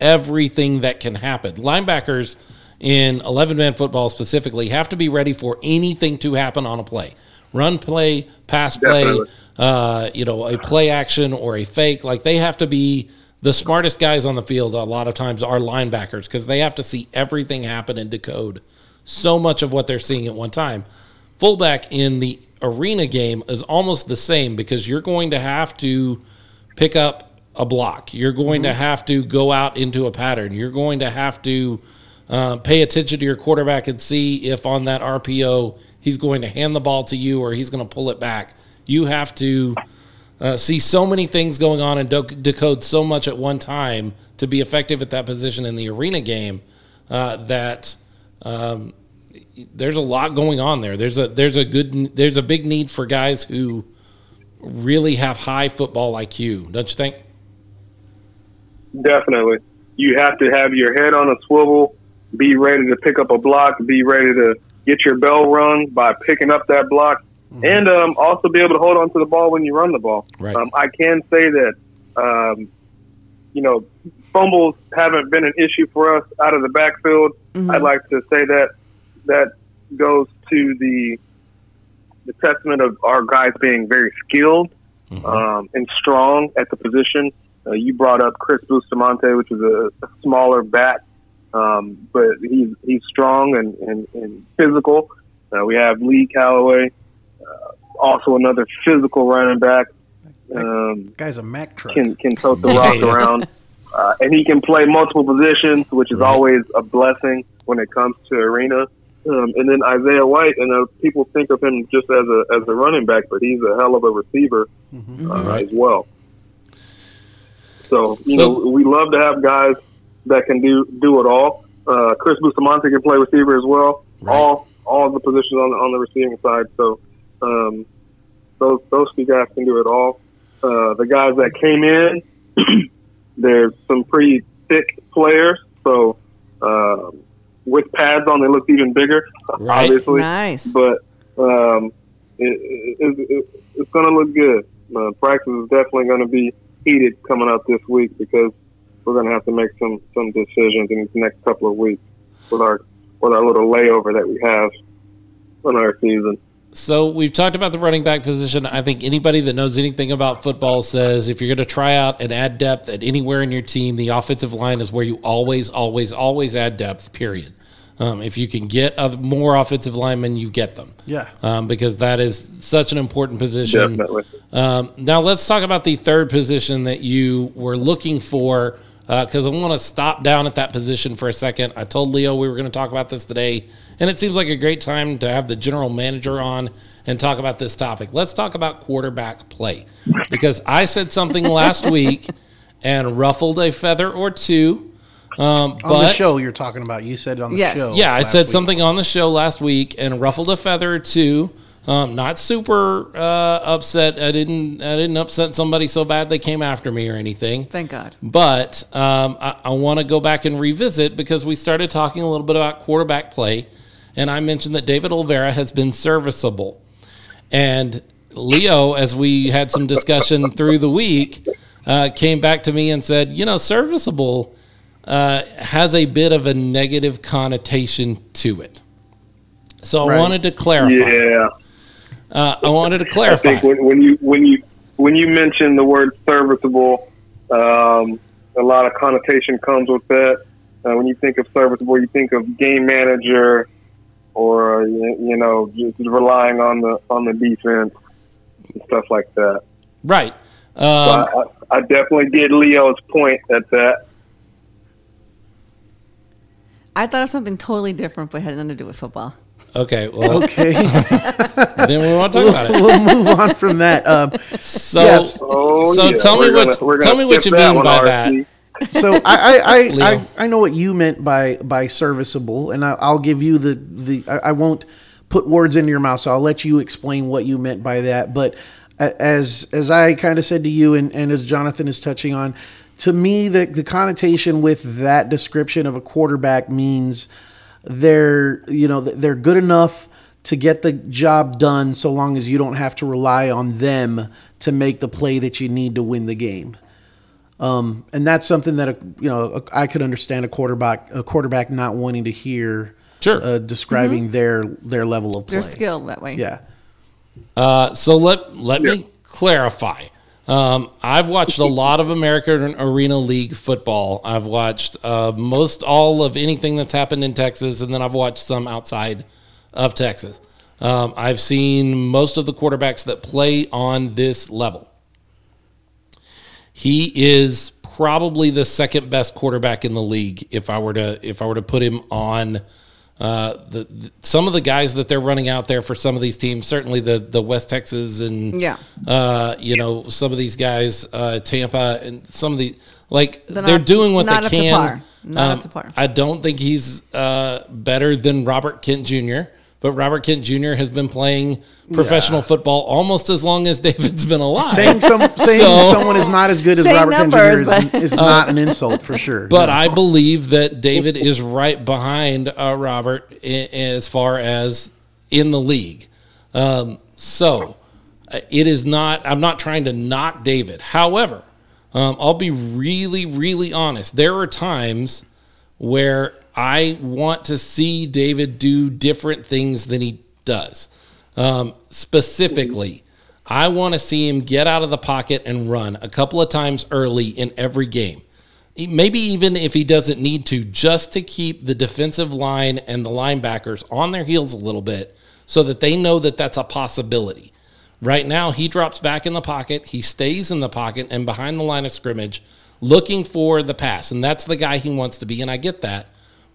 everything that can happen. Linebackers in 11 man football specifically have to be ready for anything to happen on a play run play, pass play, uh, you know, a play action or a fake. Like they have to be the smartest guys on the field. A lot of times are linebackers because they have to see everything happen and decode so much of what they're seeing at one time. Fullback in the arena game is almost the same because you're going to have to pick up a block. You're going to have to go out into a pattern. You're going to have to uh, pay attention to your quarterback and see if on that RPO he's going to hand the ball to you or he's going to pull it back. You have to uh, see so many things going on and decode so much at one time to be effective at that position in the arena game uh, that um, there's a lot going on there. There's a there's a good there's a big need for guys who really have high football IQ, don't you think? Definitely, you have to have your head on a swivel, be ready to pick up a block, be ready to get your bell rung by picking up that block, and um, also be able to hold on to the ball when you run the ball. Right. Um, I can say that, um, you know, fumbles haven't been an issue for us out of the backfield. I'd like to say that that goes to the the testament of our guys being very skilled um, and strong at the position. Uh, you brought up Chris Bustamante, which is a, a smaller back, um, but he's he's strong and, and, and physical. Uh, we have Lee Calloway, also another physical running back. Um, Guy's a Mack truck. can can tote the Yeah, rock around, uh, and he can play multiple positions, which is Right. always a blessing when it comes to arena. Um, and then Isaiah White, and uh, people think of him just as a as a running back, but he's a hell of a receiver uh, Right. as well. So you So- know, we love to have guys that can do do it all. Uh, Chris Bustamante can play receiver as well. Right. All all the positions on the, on the receiving side. So um, those those two guys can do it all. Uh, the guys that came in, there's some pretty thick players. So um, with pads on, they look even bigger. Right. Obviously, Nice. but um, it, it, it, it's going to look good. Uh, practice is definitely going to be heated coming up this week because we're going to have to make some some decisions in these next couple of weeks with our with our little layover that we have on our season. So we've talked about the running back position. I think anybody that knows anything about football says if you're going to try out and add depth at anywhere in your team, the offensive line is where you always, always, always add depth. Period. Um, if you can get other, more offensive linemen, you get them. Yeah. Um, because that is such an important position. Definitely. Um, now let's talk about the third position that you were looking for, because I want to stop down at that position for a second. I told Leo we were going to talk about this today, and it seems like a great time to have the general manager on and talk about this topic. Let's talk about quarterback play, because I said something last week and ruffled a feather or two. Um, but on the show you're talking about, you said on the Yes. show. yeah, I said week. something on the show last week and ruffled a feather or two. Um, not super uh, upset. I didn't. I didn't upset somebody so bad they came after me or anything. Thank God. But um, I, I want to go back and revisit because we started talking a little bit about quarterback play, and I mentioned that David Olvera has been serviceable, and Leo, as we had some discussion through the week, uh, came back to me and said, you know, serviceable uh, has a bit of a negative connotation to it. So I Right. wanted to clarify. Yeah, Uh, I wanted to I clarify. think when, when you when you when you mention the word serviceable, um, a lot of connotation comes with that. Uh, when you think of serviceable, you think of game manager, or you, you know, just relying on the on the defense and stuff like that. right. Um, So I, I definitely get Leo's point at that. I thought of something totally different, but had nothing to do with football. okay. Well, Okay, then we want to talk about it. we'll move on from that. Um, So, Yes. Oh, so yeah. tell me We're what gonna- we're tell me what you mean by RC. that. So I I, I, I, I know what you meant by by serviceable, and I, I'll give you the the I, I won't put words into your mouth, so I'll let you explain what you meant by that. But as as I kind of said to you, and, and as Jonathan is touching on, to me the the connotation with that description of a quarterback means they're you know they're good enough to get the job done, so long as you don't have to rely on them to make the play that you need to win the game. Um, and that's something that a, you know I could understand a quarterback a quarterback not wanting to hear Sure. uh, describing their their level of play. They're skilled that way. Yeah. Uh, so let let me clarify. Um, I've watched a lot of American Arena League football. I've watched uh, most all of anything that's happened in Texas, and then I've watched some outside of Texas. Um, I've seen most of the quarterbacks that play on this level. He is probably the second best quarterback in the league. If I were to if I were to put him on uh, the, the some of the guys that they're running out there for some of these teams, certainly the the West Texas and Yeah. uh, you know some of these guys, uh, Tampa and some of the like They're they're, doing what not they can. Um, par. Not up to par. I don't think he's uh, better than Robert Kent Jr. But Robert Kent Jr. has been playing professional football almost as long as David's been alive. Saying some saying So- someone is not as good as Same Robert Kent numbers, Jr. is, but- is not an insult for sure. But No. I believe that David is right behind uh, Robert i- as far as in the league. Um, so uh, it is not, I'm not trying to knock David. However, um, I'll be really, really honest. There are times where I want to see David do different things than he does. Um, specifically, I want to see him get out of the pocket and run a couple of times early in every game. Maybe even if he doesn't need to, just to keep the defensive line and the linebackers on their heels a little bit so that they know that that's a possibility. Right now, he drops back in the pocket, he stays in the pocket and behind the line of scrimmage looking for the pass. And that's the guy he wants to be. And I get that.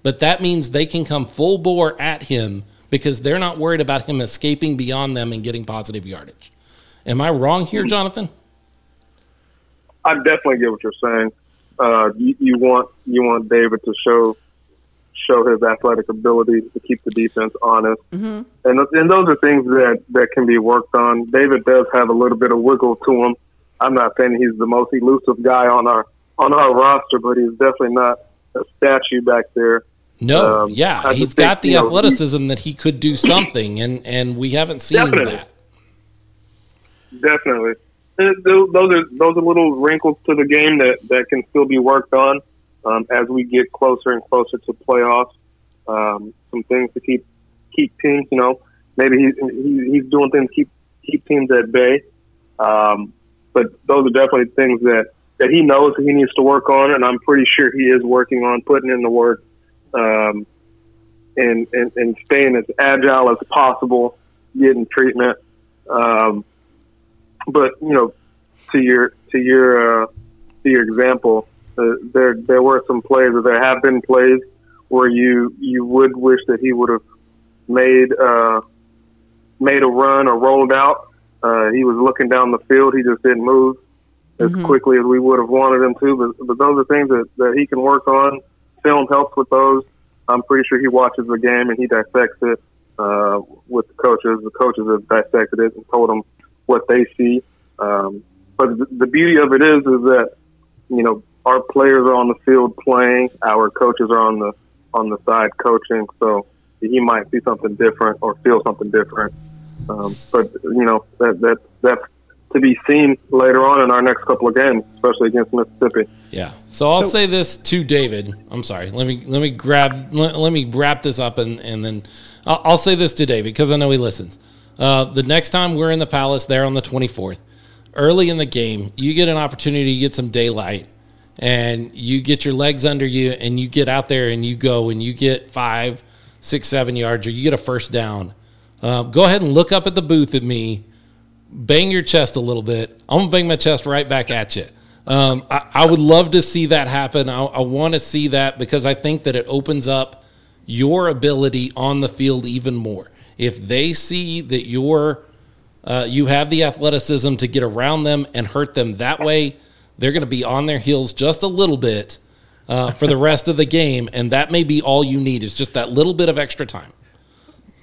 But that means they can come full bore at him because they're not worried about him escaping beyond them and getting positive yardage. Am I wrong here, Jonathan? I definitely get what you're saying. Uh, you, you want you want David to show show his athletic ability to keep the defense honest, and and those are things that that can be worked on. David does have a little bit of wiggle to him. I'm not saying he's the most elusive guy on our on our roster, but he's definitely not a statue back there. No, Um, yeah, he's think, got the you know, athleticism that he could do something, and and we haven't seen Definitely. that. Definitely. Those are those are little wrinkles to the game that, that can still be worked on um, as we get closer and closer to playoffs. Um, some things to keep keep teams, you know, maybe he, he he's doing things to keep keep teams at bay. Um, but those are definitely things that, that he knows he needs to work on, and I'm pretty sure he is working on putting in the work um, and, and and staying as agile as possible, getting treatment. Um, but you know, to your to your uh, to your example, uh, there there were some plays, or there have been plays where you you would wish that he would have made uh, made a run or rolled out. Uh, he was looking down the field. He just didn't move as quickly as we would have wanted him to. But, but those are things that, that he can work on. Film helps with those. I'm pretty sure he watches the game and he dissects it uh, with the coaches. The coaches have dissected it and told him what they see. Um, but the, beauty of it is, is that you know our players are on the field playing, our coaches are on the on the side coaching. So he might see something different or feel something different. Um, but you know that that that's to be seen later on in our next couple of games, especially against Mississippi. Yeah. So I'll So- say this to David. I'm sorry. Let me let me grab let, let me wrap this up and and then I'll, I'll say this to David because I know he listens. Uh, the next time we're in the Palace there on the 24th, early in the game, you get an opportunity to get some daylight and you get your legs under you and you get out there and you go and you get five, six, seven yards or you get a first down. Uh, go ahead and look up at the booth at me bang your chest a little bit. I'm gonna bang my chest right back at you. Um, I, I would love to see that happen. I, I want to see that because I think that it opens up your ability on the field even more. If they see that you're uh, you have the athleticism to get around them and hurt them that way, they're going to be on their heels just a little bit uh, for the rest of the game, and that may be all you need is just that little bit of extra time.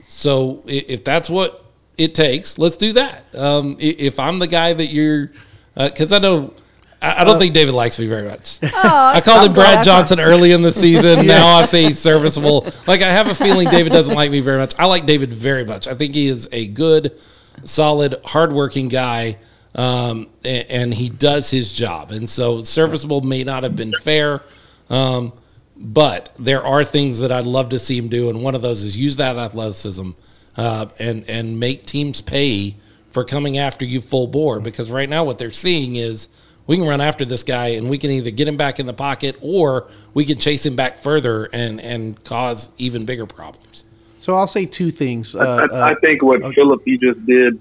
So if that's what it takes, let's do that. Um, if I'm the guy that you're, because uh, I know. I don't uh, think David likes me very much. Oh, I called I'm him Brad Johnson early in the season. yeah. Now I say he's serviceable. Like I have a feeling David doesn't like me very much. I like David very much. I think he is a good, solid, hardworking guy, um, and, and, he does his job. And so serviceable may not have been fair. Um, but there are things that I'd love to see him do, and one of those is use that athleticism uh, and and make teams pay for coming after you full bore. Because right now, what they're seeing is we can run after this guy, and we can either get him back in the pocket, or we can chase him back further and and cause even bigger problems. So I'll say two things. Uh, I, I, think what okay. Philip you just did.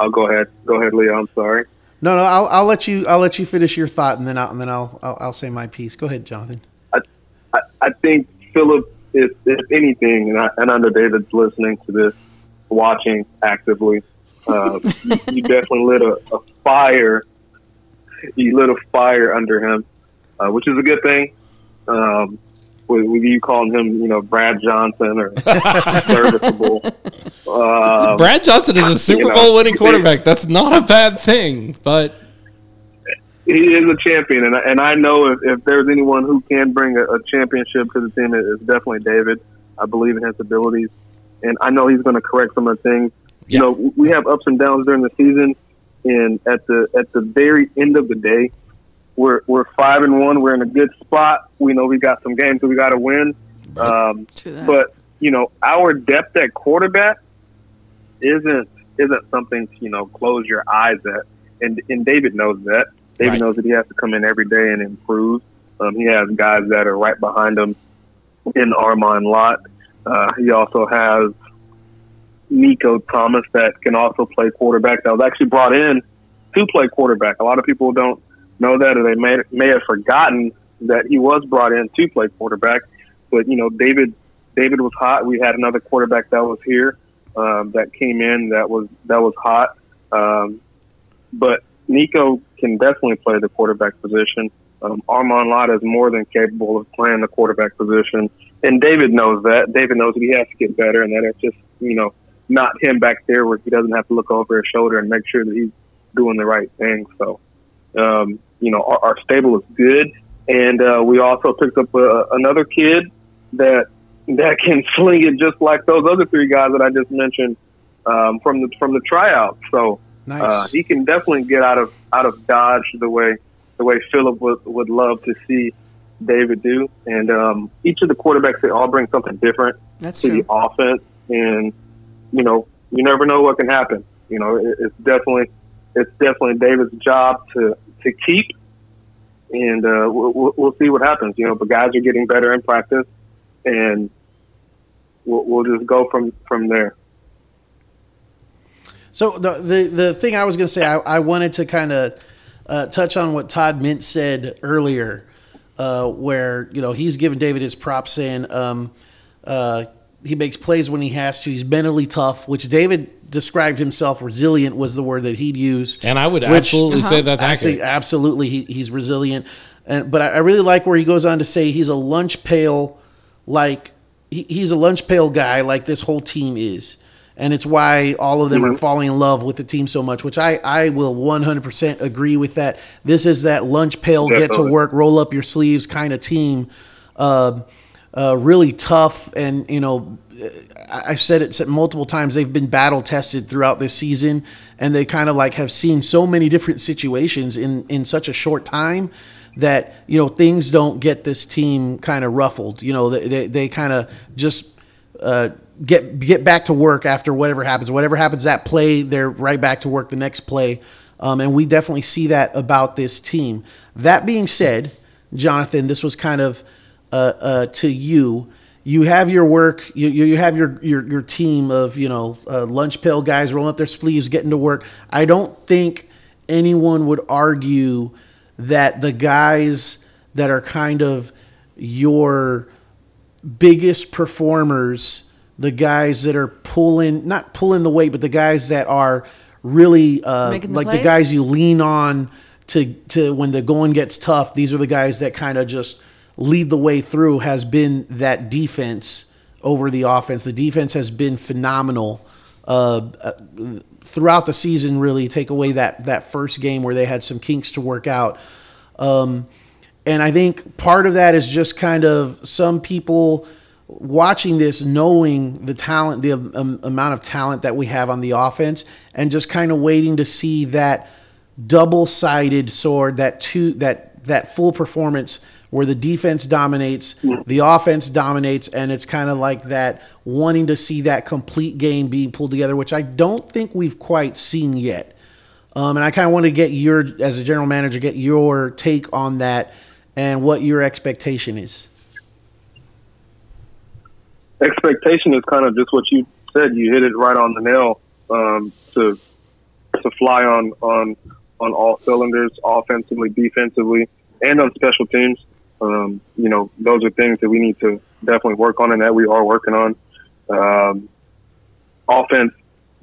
I'll go ahead. Go ahead, Leo. I'm sorry. No, no. I'll, I'll let you. I'll let you finish your thought, and then I'll and then I'll I'll, I'll say my piece. Go ahead, Jonathan. I, I think Philip, if, if anything, and I, and I know David's listening to this, watching actively, uh, you, you, definitely lit a, a, fire. You lit a fire under him, uh, which is a good thing. Um, with, with, you calling him, you know, Brad Johnson or serviceable. Um, Brad Johnson is a Super Bowl know, winning quarterback. That's not a bad thing, but he is a champion, and and I know if, if there's anyone who can bring a, a championship to the team, it's definitely David. I believe in his abilities, and I know he's going to correct some of the things. Yeah. You know, we have ups and downs during the season, and at the at the very end of the day, we're we're five and one. We're in a good spot. We know we got some games that we got to win. Um, but you know, our depth at quarterback isn't isn't something to you know close your eyes at, and and David knows that. David right. knows that he has to come in every day and improve. Um, he has guys that are right behind him in Armand Lott. Uh, he also has Nico Thomas that can also play quarterback. That was actually brought in to play quarterback. A lot of people don't know that, or they may may have forgotten that he was brought in to play quarterback. But you know, David David was hot. We had another quarterback that was here um, that came in that was that was hot. Um, but Nico can definitely play the quarterback position. Um, Armand Lott is more than capable of playing the quarterback position, and David knows that. David knows that he has to get better, and that it's just you know not him back there where he doesn't have to look over his shoulder and make sure that he's doing the right thing. So, um, you know, our, our, stable is good, and uh, we also picked up a, another kid that that can sling it just like those other three guys that I just mentioned um, from the from the tryout. So Nice. Uh, he can definitely get out of out of Dodge the way the way Philip would, would love to see David do. And um, each of the quarterbacks they all bring something different That's to true. the offense, and you know you never know what can happen. You know it, it's definitely it's definitely David's job to to keep, and uh, we'll, we'll see what happens. You know, the guys are getting better in practice, and we'll, we'll just go from from there. So the the, the thing I was going to say, I, I wanted to kind of uh, touch on what Todd Mint said earlier, uh, where you know he's giving David his props, saying um, uh, he makes plays when he has to. He's mentally tough, which David described himself resilient was the word that he'd use, and I would which, absolutely uh-huh. say that's accurate. Absolutely, he, he's resilient, and but I, I really like where he goes on to say he's a lunch pail like he, he's a lunch pail guy like this whole team is and it's why all of them mm-hmm. are falling in love with the team so much. Which I I will 100% agree with that. This is that lunch pail, Definitely. get to work, roll up your sleeves kind of team. Uh, uh, really tough, and you know, I said it multiple times. They've been battle tested throughout this season, and they kind of like have seen so many different situations in in such a short time that you know things don't get this team kind of ruffled. You know, they they, they kind of just. Uh, get get back to work after whatever happens. Whatever happens that play, they're right back to work the next play. Um, and we definitely see that about this team. That being said, Jonathan, this was kind of uh, uh, to you. You have your work. You, you have your, your your team of you know uh, lunch pail guys rolling up their sleeves, getting to work. I don't think anyone would argue that the guys that are kind of your biggest performers the guys that are pulling, not pulling the weight, but the guys that are really uh, the like plays? the guys you lean on to to when the going gets tough, these are the guys that kind of just lead the way through. Has been that defense over the offense. The defense has been phenomenal uh, uh, throughout the season. Really, take away that that first game where they had some kinks to work out. Um, and I think part of that is just kind of some people watching this, knowing the talent, the um, amount of talent that we have on the offense, and just kind of waiting to see that double-sided sword, that two, that that full performance where the defense dominates, the offense dominates, and it's kind of like that wanting to see that complete game being pulled together, which I don't think we've quite seen yet. Um, and I kind of want to get your, as a general manager, get your take on that and what your expectation is expectation is kind of just what you said. You hit it right on the nail. Um, to to fly on on on all cylinders, offensively, defensively, and on special teams. Um, you know, those are things that we need to definitely work on, and that we are working on. Um, offense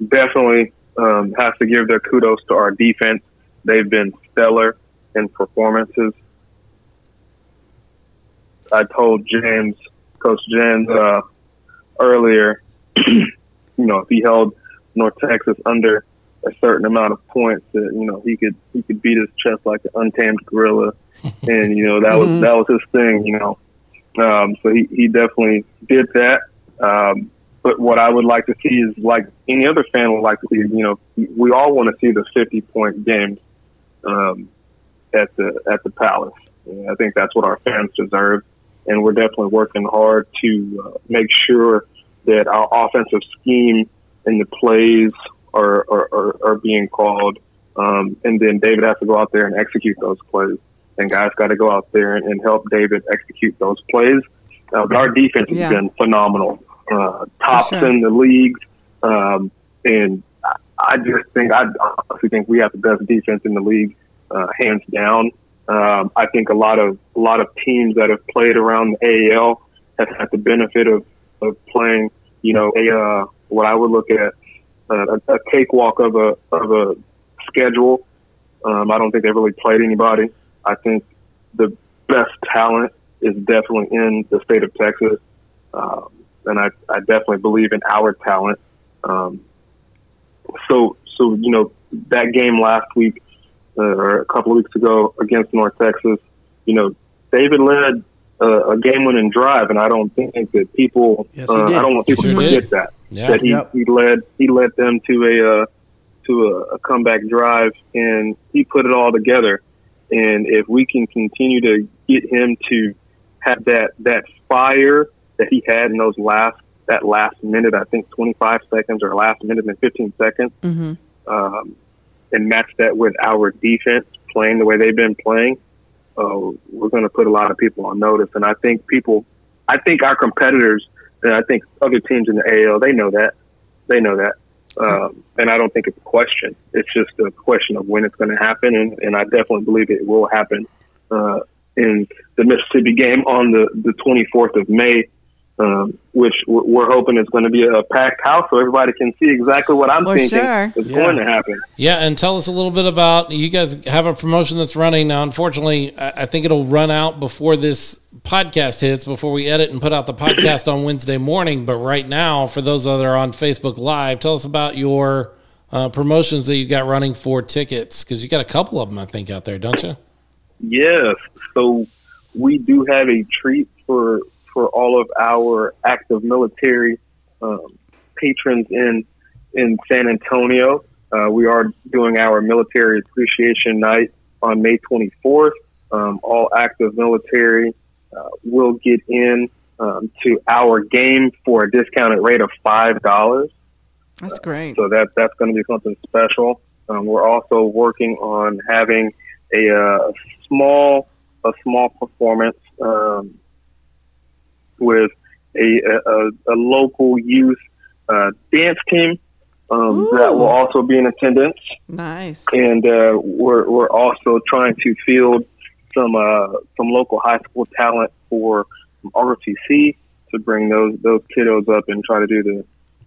definitely um, has to give their kudos to our defense. They've been stellar in performances. I told James, Coach James, uh, earlier, you know, if he held North Texas under a certain amount of points, that you know he could he could beat his chest like an untamed gorilla, and you know that was mm-hmm. that was his thing, you know. Um, so he he definitely did that. Um, but what I would like to see is like any other fan would like to see. You know, we all want to see the fifty point games um, at the at the Palace. And I think that's what our fans deserve and we're definitely working hard to uh, make sure that our offensive scheme and the plays are, are, are, are being called. Um, and then David has to go out there and execute those plays. And guys got to go out there and, and, help David execute those plays. Uh, our defense has yeah. been phenomenal, uh, tops sure. in the league. Um, and I just think, I honestly think we have the best defense in the league, uh, hands down. Um, I think a lot of a lot of teams that have played around the AAL have had the benefit of, of playing, you know, a uh, what I would look at uh, a, cakewalk of a of a schedule. Um, I don't think they've really played anybody. I think the best talent is definitely in the state of Texas, um, and I, I definitely believe in our talent. Um, so so you know that game last week uh, or a couple of weeks ago against North Texas, you know, David led uh, a game-winning drive, and I don't think that people. Yes, uh, I don't want people to forget that. Yeah. That he, yep. he led he led them to a uh, to a, a comeback drive, and he put it all together. And if we can continue to get him to have that that fire that he had in those last that last minute, I think 25 seconds or last minute and 15 seconds, mm-hmm. um, and match that with our defense playing the way they've been playing, uh, we're going to put a lot of people on notice. And I think people, I think our competitors, and I think other teams in the AL, they know that. They know that. Um, and I don't think it's a question. It's just a question of when it's going to happen. And, and I definitely believe it will happen uh, in the Mississippi game on the, the 24th of May um, which we're hoping is going to be a packed house so everybody can see exactly what I'm For thinking sure. is yeah. going to happen. Yeah, and tell us a little bit about you guys have a promotion that's running now. Unfortunately, I think it'll run out before this podcast hits, before we edit and put out the podcast on Wednesday morning. But right now, for those that are on Facebook Live, tell us about your uh, promotions that you got running for tickets because you got a couple of them, I think, out there, don't you? Yes. So we do have a treat for for all of our active military um, patrons in in San Antonio. Uh, we are doing our military appreciation night on May 24th. Um, all active military uh, will get in um, to our game for a discounted rate of five dollars. That's great. Uh, so that that's going to be something special. Um, we're also working on having a uh, small a small performance um, with a, a, a local youth uh, dance team um, that will also be in attendance. Nice. And uh, we're, we're also trying to field some uh, some local high school talent for ROTC to bring those those kiddos up and try to do the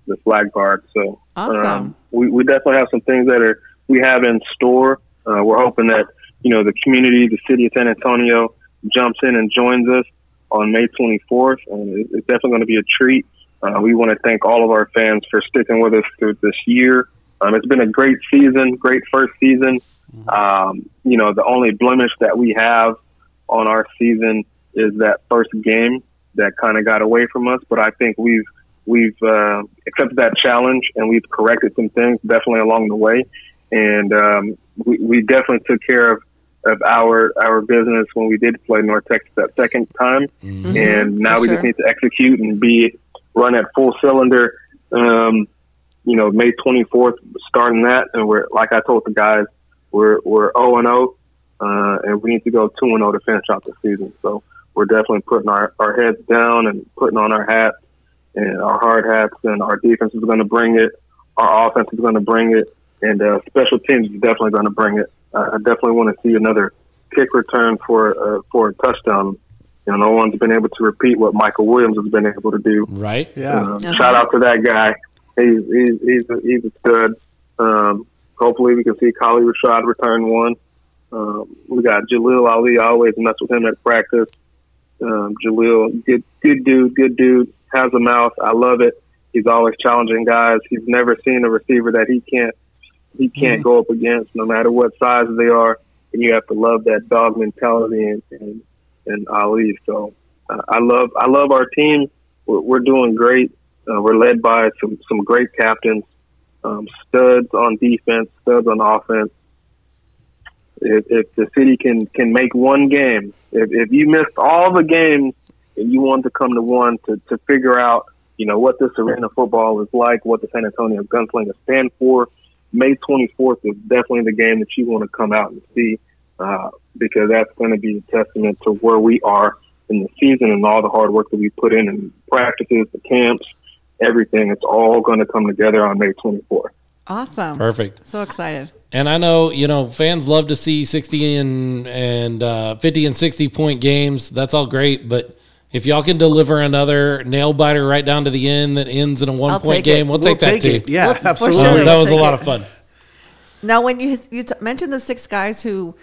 the flag guard. So awesome. Um, we, we definitely have some things that are we have in store. Uh, we're hoping that you know, the community, the city of San Antonio jumps in and joins us on May 24th, and it's definitely going to be a treat. Uh, we want to thank all of our fans for sticking with us through this year. Um, it's been a great season, great first season. Um, you know, the only blemish that we have on our season is that first game that kind of got away from us. But I think we've we've uh, accepted that challenge and we've corrected some things definitely along the way. And um, we, we definitely took care of, of our our business when we did play North Texas that second time. Mm-hmm. And now for we sure. just need to execute and be run at full cylinder. Um, you know, May 24th, starting that, and we're like I told the guys, we're we're 0 and 0, uh, and we need to go 2 and 0 to finish out the season. So we're definitely putting our, our heads down and putting on our hats and our hard hats, and our defense is going to bring it. Our offense is going to bring it, and uh, special teams is definitely going to bring it. Uh, I definitely want to see another kick return for uh, for a touchdown. You know, no one's been able to repeat what Michael Williams has been able to do. Right? Yeah. Uh-huh. Shout out to that guy. He's he's he's a, he's a stud. Um, hopefully, we can see Kali Rashad return one. Um, we got Jaleel Ali. I always mess with him at practice. Um, Jaleel, good good dude, good dude. Has a mouth. I love it. He's always challenging guys. He's never seen a receiver that he can't he can't go up against, no matter what size they are. And you have to love that dog mentality and and, and Ali. So uh, I love I love our team. We're, we're doing great. Uh, we're led by some some great captains, um, studs on defense, studs on offense. If, if the city can can make one game, if, if you missed all the games and you want to come to one to, to figure out, you know, what this arena football is like, what the San Antonio Gunslingers stand for, May 24th is definitely the game that you want to come out and see uh, because that's going to be a testament to where we are in the season and all the hard work that we put in and practices, the camps, everything. It's all going to come together on May 24th. Awesome. Perfect. So excited. And I know, you know, fans love to see 60 and and uh, 50 and 60 point games. That's all great, but if y'all can deliver another nail biter right down to the end that ends in a one I'll point take it. game, we'll, We'll take that take too. it. Yeah, Well, for absolutely. sure. Um, that was a lot of fun. Now, when you you t- mentioned the six guys who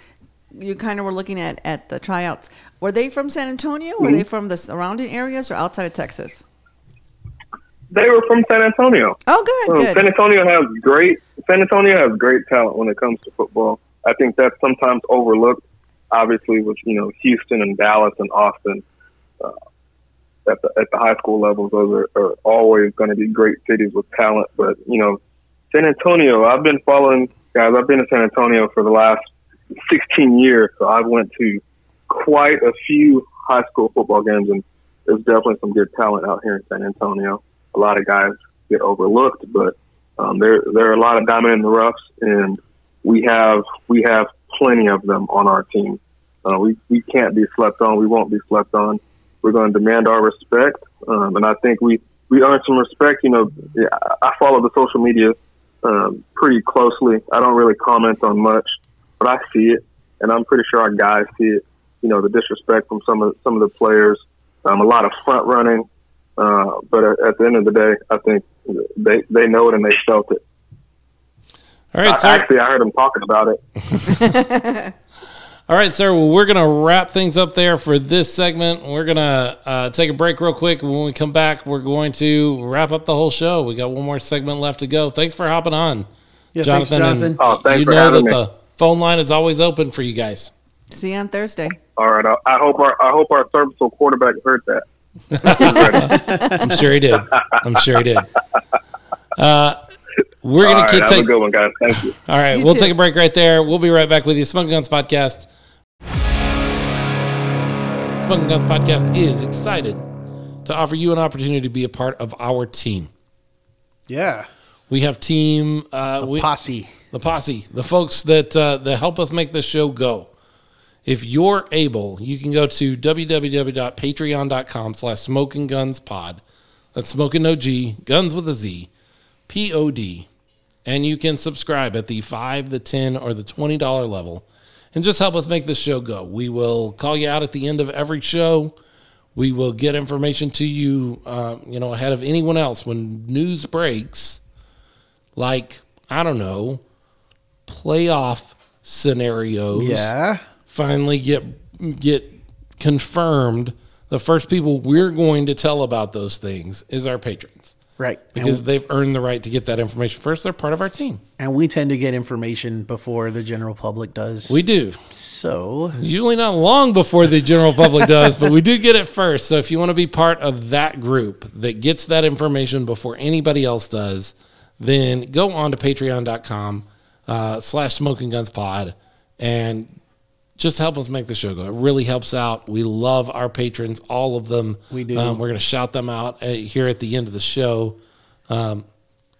you kind of were looking at at the tryouts, were they from San Antonio? Were they from the surrounding areas or outside of Texas? They were from San Antonio. Oh, good, Um, good. San Antonio has great San Antonio has great talent when it comes to football. I think that's sometimes overlooked. Obviously, with you know Houston and Dallas and Austin uh, at the at the high school levels, those are, are always going to be great cities with talent. But you know, San Antonio, I've been following guys. I've been in San Antonio for the last 16 years, so I've went to quite a few high school football games, and there's definitely some good talent out here in San Antonio. A lot of guys get overlooked, but um, there there are a lot of diamond in the roughs, and we have we have plenty of them on our team. Uh, we we can't be slept on. We won't be slept on. We're going to demand our respect, um, and I think we we earn some respect. You know, I- I follow the social media um, pretty closely. I don't really comment on much, but I see it, and I'm pretty sure our guys see it. You know, the disrespect from some of some of the players, um, a lot of front running. Uh, but at, at the end of the day, I think they they know it and they felt it. All right, I, sir. actually, I heard them talking about it. All right, sir. Well, we're going to wrap things up there for this segment. We're going to uh, take a break real quick. When we come back, we're going to wrap up the whole show. We got one more segment left to go. Thanks for hopping on, Yeah, thanks, Jonathan. Oh, thanks you for know that me. the phone line is always open for you guys. See you on Thursday. All right, I, I hope our I hope our serviceable quarterback heard that. I'm sure he did. I'm sure he did. Uh, we're All going right, to have take. a good one, guys. Thank you. All right, You we'll too. take a break right there. We'll be right back with you. Smoking Guns Podcast. Smoking Guns Podcast is excited to offer you an opportunity to be a part of our team. Yeah. We have team uh, we, Posse. the posse, the folks that uh, that help us make this show go. If you're able, you can go to www.patreon.com slash smoking guns pod. That's smoking no G, guns with a Z, P O D. And you can subscribe at the five, the ten, or the twenty dollar level, and just help us make this show go. We will call you out at the end of every show. We will get information to you, uh, you know, ahead of anyone else when news breaks. Like I don't know, playoff scenarios Yeah. finally get get confirmed, the first people we're going to tell about those things is our patrons Right. because and, they've earned the right to get that information first. They're part of our team. and we tend to get information before the general public does. We do. so Usually not long before the general public does, but we do get it first. So if you want to be part of that group that gets that information before anybody else does, then go on to patreon.com uh, slash smoking guns pod and just help us make the show go. It really helps out. We love our patrons, all of them. We do. Um, we're going to shout them out uh, here at the end of the show. Um,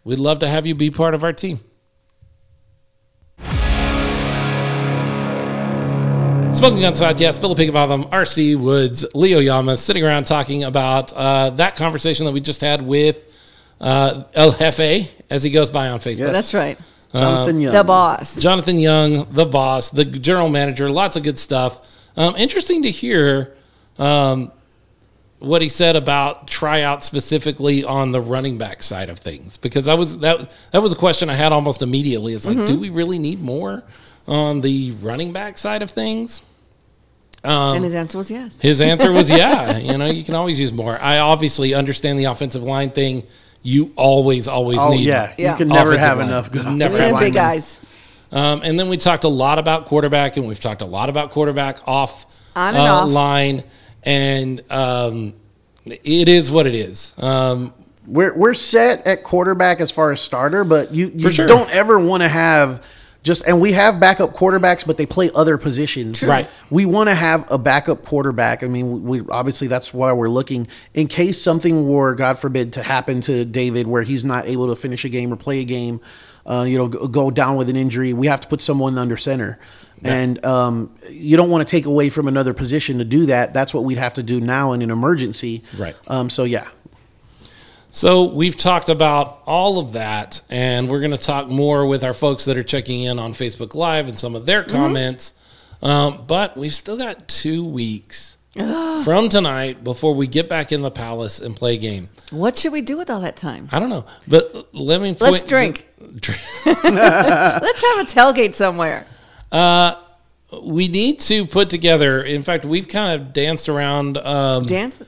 we'd love to have you be part of our team. Smoking Guns Podcast, Philip Higginbotham, RC Woods, Leo Yama, sitting around talking about uh, that conversation that we just had with uh, El Jefe, as he goes by on Facebook. Yes. That's right. Jonathan Young. The boss. Jonathan Young, the boss, the general manager, lots of good stuff. Um, interesting to hear um, what he said about tryout specifically on the running back side of things, because I was that that was a question I had almost immediately. It's like, do we really need more on the running back side of things? Um, and his answer was yes. His answer was yeah. You know, you can always use more. I obviously understand the offensive line thing. You always, always Oh need. yeah. Yeah. you can never have line. enough good Never have big guys. Um, and then we talked a lot about quarterback, and we've talked a lot about quarterback off On and uh, off. line, and um, it is what it is. Um, We're we're set at quarterback as far as starter, but you you sure. don't ever want to have just and we have backup quarterbacks, but they play other positions. Sure. Right. We want to have a backup quarterback. I mean, we obviously that's why we're looking in case something were, God forbid, to happen to David, where he's not able to finish a game or play a game. Uh, you know, go, go down with an injury. We have to put someone under center. And um, you don't want to take away from another position to do that. That's what we'd have to do now in an emergency. Right. Um, so yeah, so we've talked about all of that, and we're going to talk more with our folks that are checking in on Facebook Live and some of their comments. Um, but we've still got two weeks from tonight before we get back in the palace and play a game. What should we do with all that time? I don't know, but let me Let's point- drink. Drink. Let's have a tailgate somewhere. we need to put together. In fact, we've kind of danced around. Um, Dance.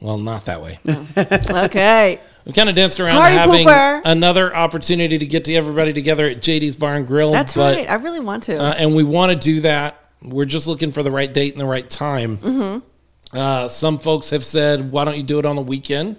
Well, not that way. Okay. We kind of danced around Party having pooper. another opportunity to get to everybody together at JD's Bar and Grill. That's but, right. I really want to. uh, and we want to do that. We're just looking for the right date and the right time. Mm-hmm. Uh, some folks have said, "Why don't you do it on a weekend?"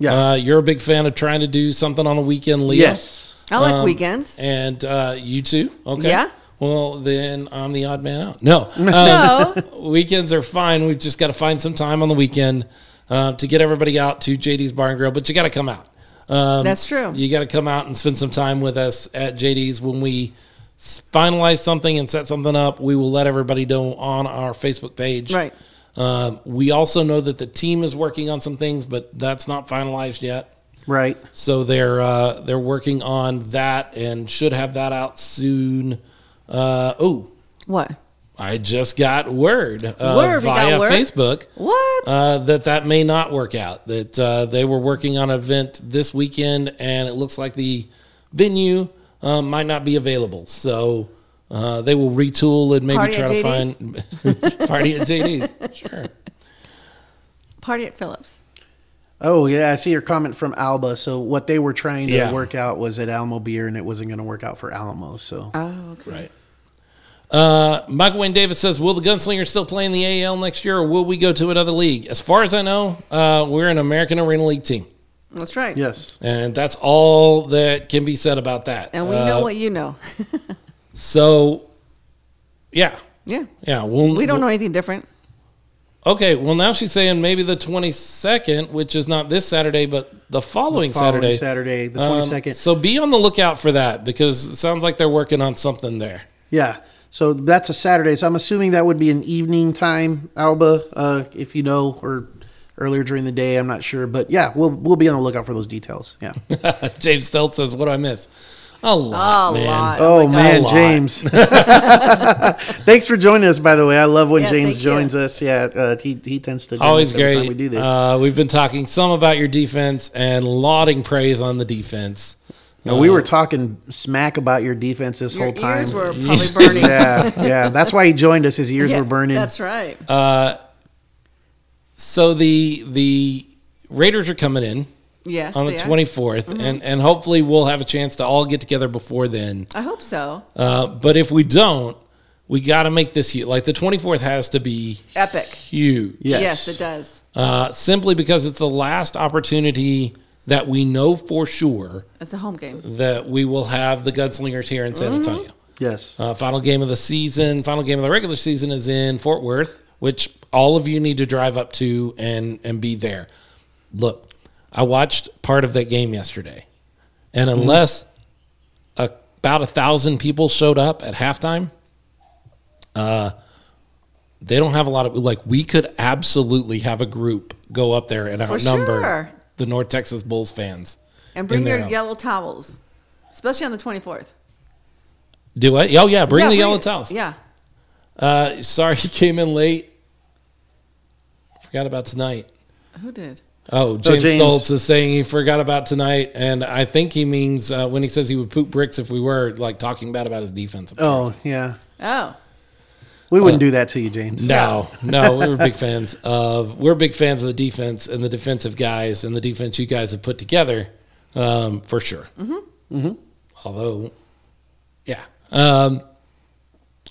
Yeah. Uh, you're a big fan of trying to do something on the weekend, Leo. yes. I like um, weekends. And uh, you too? Okay. Yeah. Well, then I'm the odd man out. No. Um, No. weekends are fine. We've just got to find some time on the weekend uh, to get everybody out to JD's Bar and Grill, but you got to come out. Um, That's true. You got to come out and spend some time with us at JD's when we finalize something and set something up. We will let everybody know on our Facebook page. Right. Um, we also know that the team is working on some things, but that's not finalized yet. Right. So they're uh, they're working on that and should have that out soon. Uh, oh, What? I just got word, uh, Word? You got via word? Facebook What? uh, that that may not work out. That uh, they were working on an event this weekend, and it looks like the venue uh, might not be available. So uh, they will retool and maybe Party try to find party at JD's. Sure. Party at Phillips. Oh yeah, I see your comment from Alba. So what they were trying to Yeah. work out was at Alamo Beer, and it wasn't going to work out for Alamo. So Oh, okay. Right. Uh, Michael Wayne Davis says, "Will the Gunslinger still play in the AL next year, or will we go to another league?" As far as I know, uh, we're an American Arena League team, That's right. yes, and that's all that can be said about that. And we Uh, know what you know. So, yeah, yeah. yeah. We'll, We don't know anything different. Okay, well now she's saying maybe the twenty second, which is not this Saturday, but the following, following Saturday. Saturday, the Um, twenty second. so be on the lookout for that because it sounds like they're working on something there. yeah, so that's a Saturday. So I'm assuming that would be an evening time, Alba, uh, if you know, or earlier during the day. I'm not sure, but yeah, we'll we'll be on the lookout for those details. Yeah. James Stoltz says, "What do I miss? A lot, A man. lot. Oh, my man, God. James! Thanks for joining us. By the way, I love when Yeah, James thank you. joins us. Yeah, uh, he he tends to Always us every great. time we do this. Uh, we've been talking some about your defense and lauding praise on the defense. No, we were talking smack about your defense this Your whole time. ears were probably burning. yeah, yeah. That's why he joined us. His ears Yeah, were burning. That's right. So the the Raiders are coming in yes. on the they are. twenty and and hopefully we'll have a chance to all get together before then. I hope so. Uh, but if we don't, we got to make this huge. Like the twenty fourth has to be Epic. huge. Yes. Yes, it does. Uh, simply because it's the last opportunity that we know for sure It's a home game. that we will have the Gunslingers here in San Antonio. yes. Uh, final game of the season, final game of the regular season is in Fort Worth, which all of you need to drive up to and and be there. Look, I watched part of that game yesterday, and unless a, about a thousand people showed up at halftime, uh, they don't have a lot of like. We could absolutely have a group go up there and For outnumber sure. The North Texas Bulls fans. And bring your house. yellow towels, especially on the 24th. Do it? Oh yeah, bring Yeah, the bring yellow it. towels. Yeah. Uh, sorry, he came in late. Forgot about tonight. Who did? Oh, James, James. Stoltz is saying he forgot about tonight, and I think he means uh, when he says he would poop bricks if we were like talking bad about his defense. Oh, yeah. Oh. We wouldn't do that to you, James. No, no, we were big fans of we're big fans of the defense and the defensive guys and the defense you guys have put together, um, for sure. Mm-hmm. Although, yeah. Um,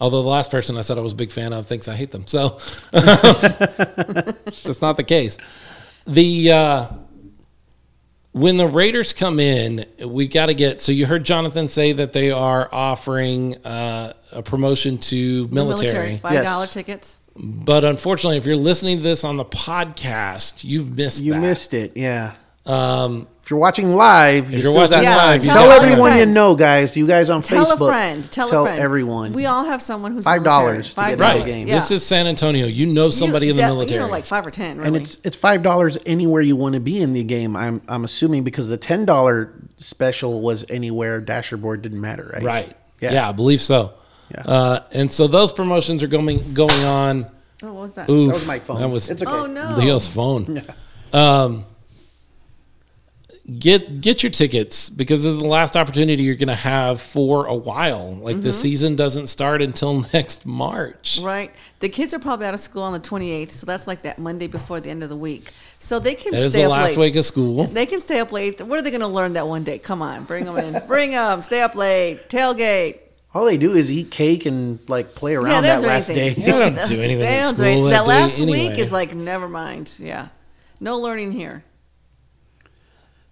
although the last person I said I was a big fan of thinks I hate them, so that's not the case. The uh, when the Raiders come in, we got to get. So you heard Jonathan say that they are offering uh, a promotion to military. Five dollar Yes. tickets. But unfortunately, if you're listening to this on the podcast, you've missed You that. missed it. Yeah. Um, If you're watching live, you you're still watching got live, you tell everyone time. you know, guys. You guys on Facebook, Tell Facebook. a friend. Tell, a friend. everyone. We all have someone who's Five dollars to get into the game. Yeah. This is San Antonio. You know somebody You in the def- military. You know, like five or ten. Really. and it's it's five dollars anywhere you want to be in the game. I'm I'm assuming because the ten dollar special was anywhere. Dasher board didn't matter, right? right. Yeah. Yeah. I believe so. Yeah. Uh, and so those promotions are going going on. oh, what was that? Oof, That was my phone. That was it's okay. Oh no. Leo's phone. Um, get get your tickets because this is the last opportunity you're going to have for a while. Like Mm-hmm. the season doesn't start until next March. Right. The kids are probably out of school on the 28th, so that's like that Monday before the end of the week. So they can That is stay the up last late. week of school. They can stay up late. What are they going to learn that one day? Come on, bring them in. bring them. Stay up late. Tailgate. All they do is eat cake and like play around yeah, they that last anything. day. They don't do anything They don't do school anything. that That day last anyway. week is like never mind. Yeah, no learning here.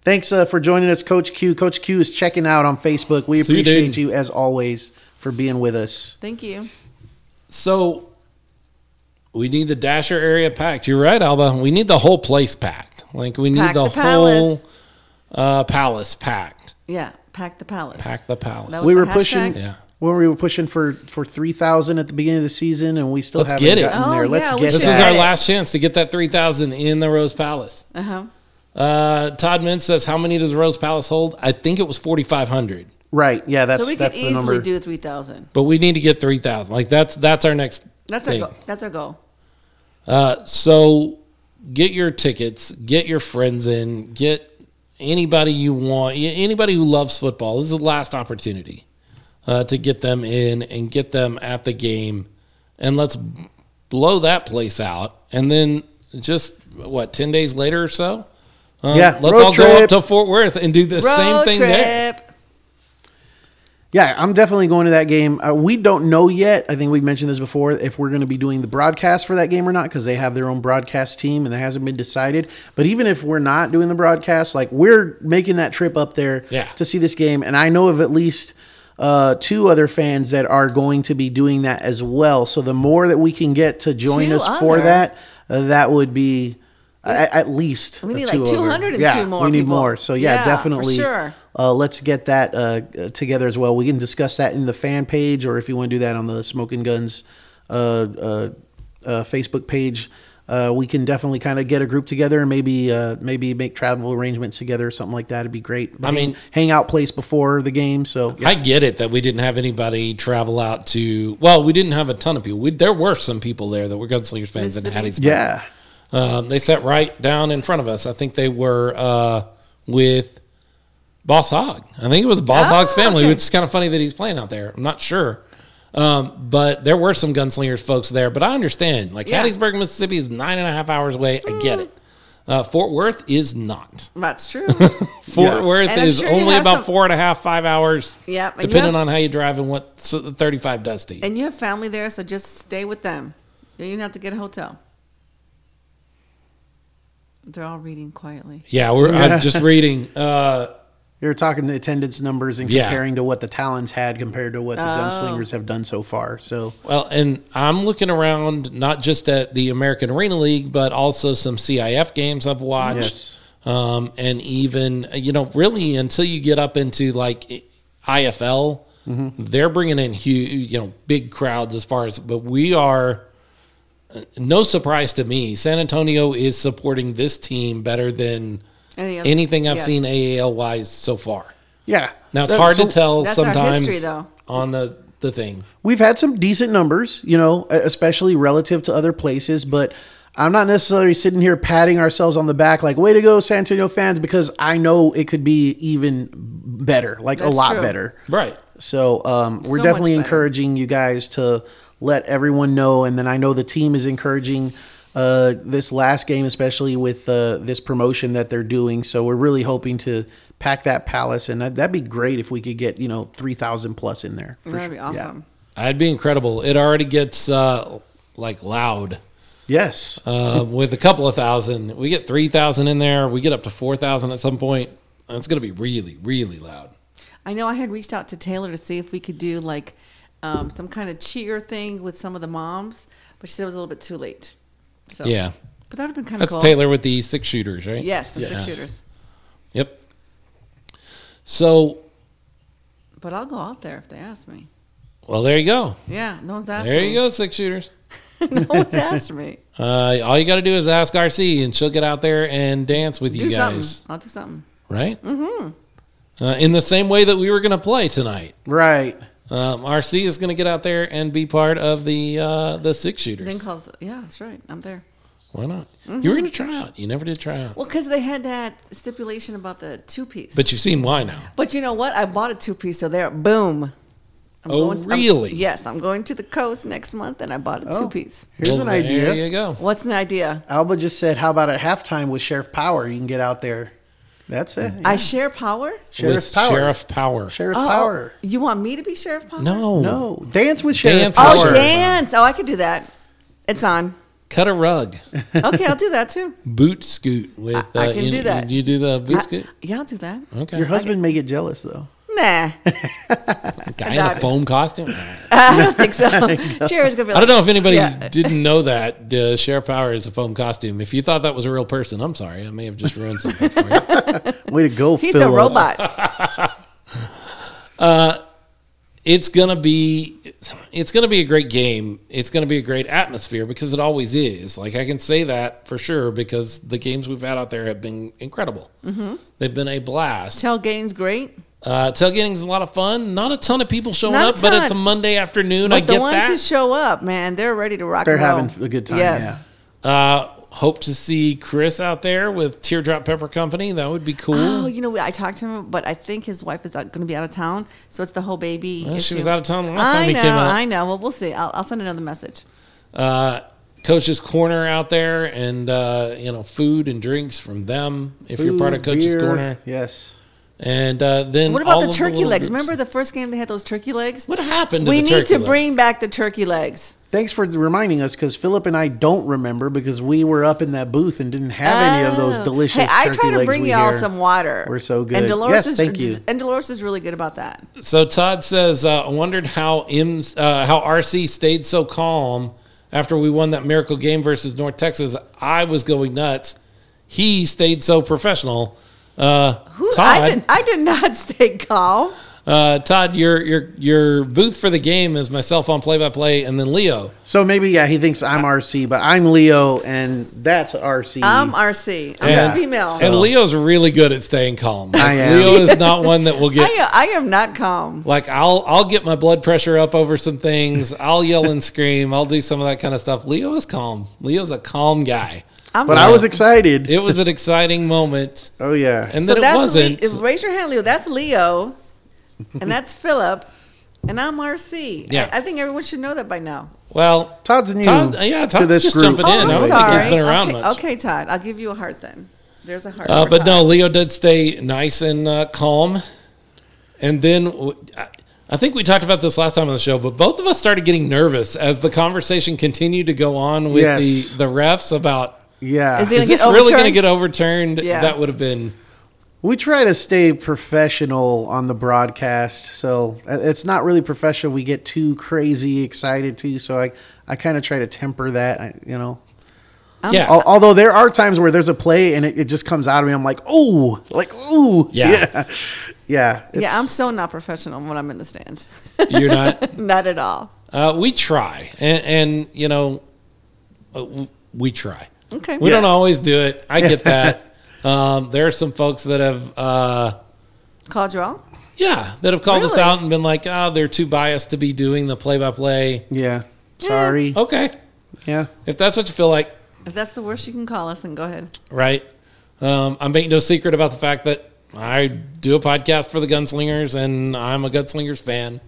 Thanks uh, for joining us, Coach Q. Coach Q is checking out on Facebook. We See appreciate dude. you as always for being with us. Thank you. So we need the Dasher area packed. You're right, Alba. We need the whole place packed. Like we need Pack the, the whole palace. uh, palace packed. Yeah, pack the palace. Pack the palace. That was We the were pushing. Yeah. When we were pushing for for three thousand at the beginning of the season, and we still Let's haven't get it. gotten Oh, there. Let's yeah, we get This is our last chance to get that 3,000 in the Rose Palace. Uh-huh. Uh, Todd Mintz says, how many does Rose Palace hold? I think it was 4,500. Right? Yeah, that's so we could that's the easily number. do 3,000. But we need to get 3,000. Like that's that's our next That's our thing. goal. That's our goal. Uh, so get your tickets, get your friends in, get anybody you want, anybody who loves football. This is the last opportunity uh, to get them in and get them at the game, and let's blow that place out. And then just what ten days later or so, um, Yeah, let's road all go up to Fort Worth and do the same thing trip. there. Yeah, I'm definitely going to that game. Uh, we don't know yet. I think we mentioned this before if we're going to be doing the broadcast for that game or not because they have their own broadcast team and that hasn't been decided. But even if we're not doing the broadcast, like we're making that trip up there Yeah. to see this game, and I know of at least uh, two other fans that are going to be doing that as well. So the more that we can get to join Two us for that, uh, that would be. At, at least We need two like over. 202 yeah, more We need people. more. So yeah, Yeah, for definitely. sure. Uh, let's get that uh, together as well. We can discuss that in the fan page, or if you want to do that on the Smoking Guns uh, uh, uh, Facebook page, uh, we can definitely kind of get a group together and maybe uh, maybe make travel arrangements together, or something like that. It'd be great. I mean- hang, hangout place before the game. So yeah. I get it that we didn't have anybody travel out to. Well, we didn't have a ton of people. We, there were some people there that were Gunslingers fans in Mississippi? Hattiesburg. yeah, Um, they sat right down in front of us. I think they were uh, with Boss Hog. I think it was Boss Oh, Hog's family, okay. which is kind of funny that he's playing out there. I'm not sure. Um, but there were some gunslingers folks there. But I understand. Like Yeah. Hattiesburg, Mississippi is nine and a half hours away. I get it. Uh, Fort Worth is not. That's true. Fort Yeah. Worth And is sure only about some- four and a half, five hours. You Depending have- on how you drive and what so the 35 does to you. and you have family there, so just stay with them. You don't have to get a hotel. They're all reading quietly. yeah, we're I'm just reading. Uh, You're talking the attendance numbers and Yeah. comparing to what the Talons had compared to what Oh. the Gunslingers have done so far. So Well, and I'm looking around not just at the American Arena League, but also some CIF games I've watched. Yes. Um, and even, you know, really until you get up into like IFL, they're bringing in huge, you know, big crowds as far as, but we are, no surprise to me, San Antonio is supporting this team better than Any other- anything I've yes. seen AAL wise so far. yeah. Now it's That- hard so to tell That's our sometimes history, though. on the, the thing. We've had some decent numbers, you know, especially relative to other places, but I'm not necessarily sitting here patting ourselves on the back like, way to go, San Antonio fans, because I know it could be even better, like a lot true. better. Right. So um, we're So definitely encouraging you guys to let everyone know, and then I know the team is encouraging uh, this last game, especially with uh, this promotion that they're doing. So we're really hoping to pack that palace, and that, that'd be great if we could get you know three thousand plus in there. for That'd be sure. Yeah. awesome. That'd be incredible. It already gets uh, like loud Yes. uh, with a couple of thousand. We get three thousand in there. We get up to four thousand at some point. It's going to be really, really loud. I know I had reached out to Taylor to see if we could do like um, some kind of cheer thing with some of the moms, but she said it was a little bit too late. So Yeah, but that would have been kind of that's cool. Taylor with the six shooters, right? Yes, the Yes. six shooters. Yep. So, But I'll go out there if they ask me. well, there you go. Yeah, no one's asked There me. you go, six shooters. no one's asked me. Uh, all you got to do is ask RC, and she'll get out there and dance with Do you something. guys, I'll do something. right? Mm-hmm. Uh, in the same way that we were going to play tonight. right. Um, RC is going to get out there and be part of the uh, the six shooters. Then calls. Yeah, that's right. I'm there. Why not? You were going to try out. You never did try out. Well, because they had that stipulation about the two piece. But you've seen why now. But you know what? I bought a two piece, so there, boom. I'm Oh, I'm- really? yes, I'm going to the coast next month, and I bought a Oh. two piece. Here's Well, an idea. There you go. What's an idea? Alba just said, "How about at halftime with Sheriff Power? You can get out there." That's it. I share power. Sheriff With Power. Sheriff Power. Sheriff Oh, Power. You want me to be sheriff power? No. No, dance with Sheriff Dance Power. Oh, dance. Oh, I could do that. It's on. Cut a rug. Okay, I'll do that too. Boot scoot with. I- I uh, can you, do that. You do the boot I- scoot. yeah, I'll do that. Okay. Your husband may get jealous though. Nah, Guy in a foam costume. I don't think so. Jared's gonna be like, I don't know if anybody Yeah. didn't know that uh, Sheriff Power is a foam costume. If you thought that was a real person, I'm sorry. I may have just ruined something for you. Way to go, He's Philip. a robot. it's gonna be it's gonna be a great game. It's gonna be a great atmosphere because it always is. Like I can say that for sure because the games we've had out there have been incredible. Mm-hmm. They've been a blast. Tailgating's great, Uh, tailgating is a lot of fun. Not a ton of people showing Not a up, but it's a. Monday afternoon. I But I the ones that. who show up, man, they're ready to rock. They're and roll. having a good time, Yes. uh, hope to see Chris out there with Teardrop Pepper Company. That would be cool. Oh, you know, I talked to him, but I think his wife is going to be out of town, so it's the whole baby. Well, she issue. was out of town the last I time he know, came out. I know. Well, we'll see. I'll, I'll send another message. uh, Coach's Corner out there, and uh, you know, food and drinks from them if you're part of Coach's beer, Corner. Yes. And uh, then What about the turkey little legs? groups. Remember the first game they had those turkey legs? what happened? To we the need turkey to legs? bring back the turkey legs. Thanks for reminding us because Philip and I don't remember because we were up in that booth and didn't have any of those Oh. delicious Hey, I turkey try to bring y'all hear. some water. We're so good. And Dolores Yes, is thank you. and Dolores is really good about that. So Todd says, uh, I wondered how M's, uh, how RC stayed so calm after we won that miracle game versus North Texas. I was going nuts. He stayed so professional. Uh, Who Todd, I did I did not stay calm. uh, Todd, your your your booth for the game is myself on play by play, and then Leo. So maybe yeah, he thinks I'm RC, but I'm Leo, and that's RC. I'm RC. I'm Yeah. a female. And Leo's really good at staying calm. I am. Leo is not one that will get I, am- I am not calm. like I'll I'll get my blood pressure up over some things. I'll yell and scream. I'll do some of that kind of stuff. Leo is calm. Leo's a calm guy. I'm But not- I was excited. It was an exciting moment, oh yeah. and so then it wasn't. Le- raise your hand, Leo. That's Leo, and that's Philip, and I'm RC. Yeah. I, I think everyone should know that by now. well, Todd's new Todd, yeah, Todd's to this just group. jumping Oh, in. I I'm don't think sorry. he's been around okay, much. okay, Todd. I'll give you a heart then. There's a heart. Uh, for but no, Leo did stay nice and uh, calm. And then w- I- I think we talked about this last time on the show, but both of us started getting nervous as the conversation continued to go on with Yes. the, the refs about Yeah. Is it- is Gonna this really going to get overturned? Yeah. That would have been. We try to stay professional on the broadcast, so uh, it's not really professional. We get too crazy excited too, so I I kind of try to temper that. I, you know, I'm- yeah. Al- although there are times where there's a play and it, it just comes out of me. I'm like, oh, like ooh, Yeah. yeah, yeah. yeah, I'm so not professional when I'm in the stands. You're not. not at all. Uh, we try, and, and you know, uh, we try. Okay. We Yeah. don't always do it. I get that. um, there are some folks that have, uh, Called you out. yeah, that have called us out and been like, "Oh, they're too biased to be doing the play-by-play." yeah. Sorry. Okay, Yeah. if that's what you feel like, If that's the worst you can call us, then go ahead. right? Um, I'm making no secret about the fact that I do a podcast for the Gunslingers, and I'm a Gunslingers fan.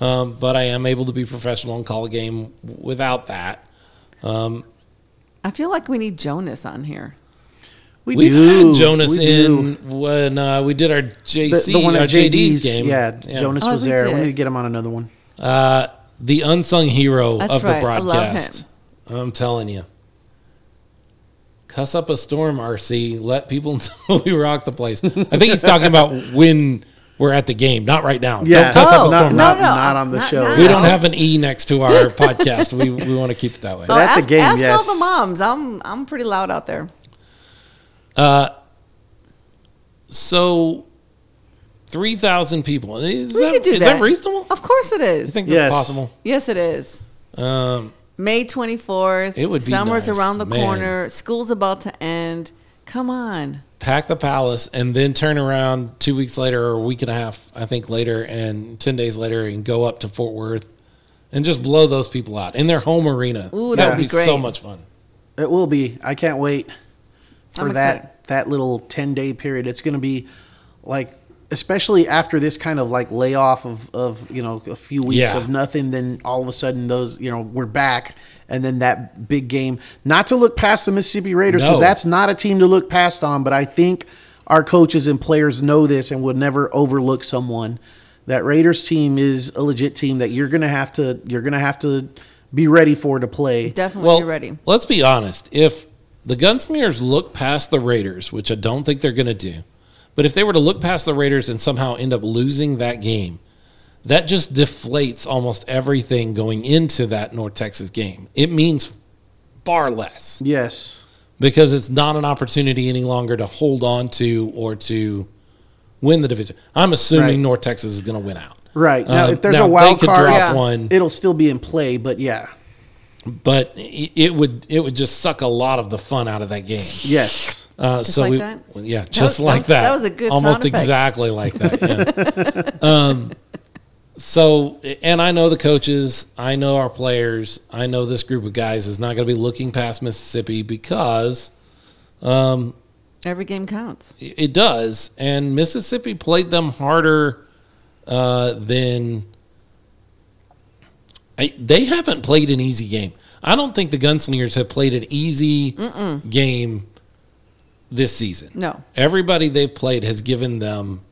Um, but I am able to be professional and call a game without that. I feel like we need Jonas on here. We We've do. had Jonas We do. in when uh, we did our the, JC, the one our JD's, JD's game. Yeah, Jonas Oh, was we there. We did. need to get him on another one. Uh, the unsung hero That's of the right. I love broadcast. I'm telling you. Cuss up a storm, RC. Let people know we rock the place. I think he's talking about when we're at the game, not right now. Yeah, Don't cuss up Oh, a not, storm. not, No, no, not on the not show. now. we don't have an E next to our podcast. We, we want to keep it that way. Oh, at the ask, game, ask yes. all the moms. I'm I'm pretty loud out there. Uh, So, 3,000 people. Is, We that, could do is that. that reasonable? Of course it is. You think Yes. that's possible? yes, it is. Um, May 24th. It would be Summer's nice, around the man. corner. School's about to end. Come on. pack the palace and then turn around two weeks later or a week and a half, I think later, and 10 days later and go up to Fort Worth and just blow those people out in their home arena. Ooh, that that would would be be great. so much fun. It will be. I can't wait for I'm that excited. that little ten day period. It's going to be like, especially after this kind of like layoff of of you know a few weeks Yeah. of nothing. Then all of a sudden those you know we're back, and then that big game. Not to look past the Mississippi Raiders because No. that's not a team to look past on. But I think our coaches and players know this and would never overlook someone. That Raiders team is a legit team that you're gonna have to you're gonna have to be ready for to play. Definitely Well, be ready. let's be honest. If the Gunslingers look past the Raiders, which I don't think they're going to do, but if they were to look past the Raiders and somehow end up losing that game, that just deflates almost everything going into that North Texas game. It means far less. Yes. because it's not an opportunity any longer to hold on to or to win the division. I'm assuming Right. North Texas is going to win out. Right. Now, Uh, if there's now a wild card, drop Yeah. one, it'll still be in play, but yeah. but it it would it would just suck a lot of the fun out of that game. Yes. Uh, Just so like we, that? yeah, just was- like that. that was a good almost exactly like that. Yeah. um, so, and I know the coaches, I know our players, I know this group of guys is not going to be looking past Mississippi because Every game counts. It does, and Mississippi played them harder uh, than. I, they haven't played an easy game. I don't think the Gunslingers have played an easy game this season. No. Everybody they've played has given them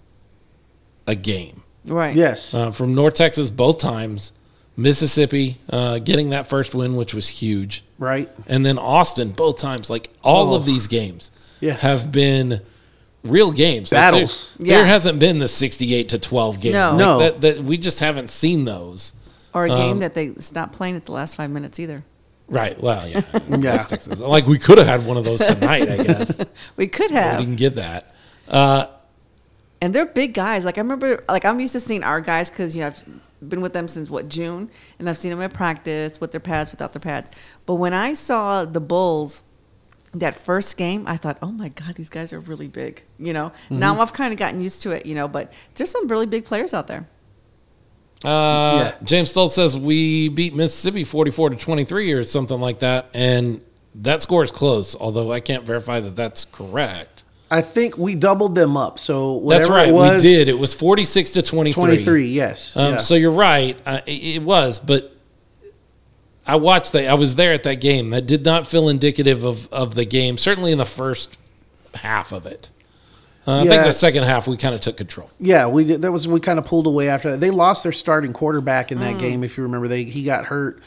a game. Right. Yes. Uh, from North Texas, both times. Mississippi uh, getting that first win, which was huge. right. And then Austin, both times. Like all Oh. of these games Yes. have been real games. Like, there- Battles. there, hasn't been the sixty-eight to twelve game. No. Like, No. that, that we just haven't seen those. Or a Um, game that they stopped playing at the last five minutes either. Right. Well, yeah. Yeah. Texas. Like we could have had one of those tonight. I guess We could we have. didn't get that. Uh, And they're big guys. Like I remember, like I'm used to seeing our guys because you know I've been with them since what June, and I've seen them at practice with their pads, without their pads. But when I saw the Bulls that first game, I thought, oh my god, these guys are really big. You know, Mm-hmm. now I've kind of gotten used to it. You know, but there's some really big players out there. Uh, Yeah. James Stoltz says we beat Mississippi forty-four to twenty-three or something like that, and that score is close, although I can't verify that that's correct. I think we doubled them up. So That's right. it was, we did. It was 46 to 23. 23, yes. Um, yeah. So you're right. Uh, it, it was, but I watched that. I was there at that game. That did not feel indicative of, of the game, certainly in the first half of it. Uh, I think the second half we kind of took control. Yeah, we did. That was we kind of pulled away after that. They lost their starting quarterback in Mm. that game. If you remember, they he got hurt.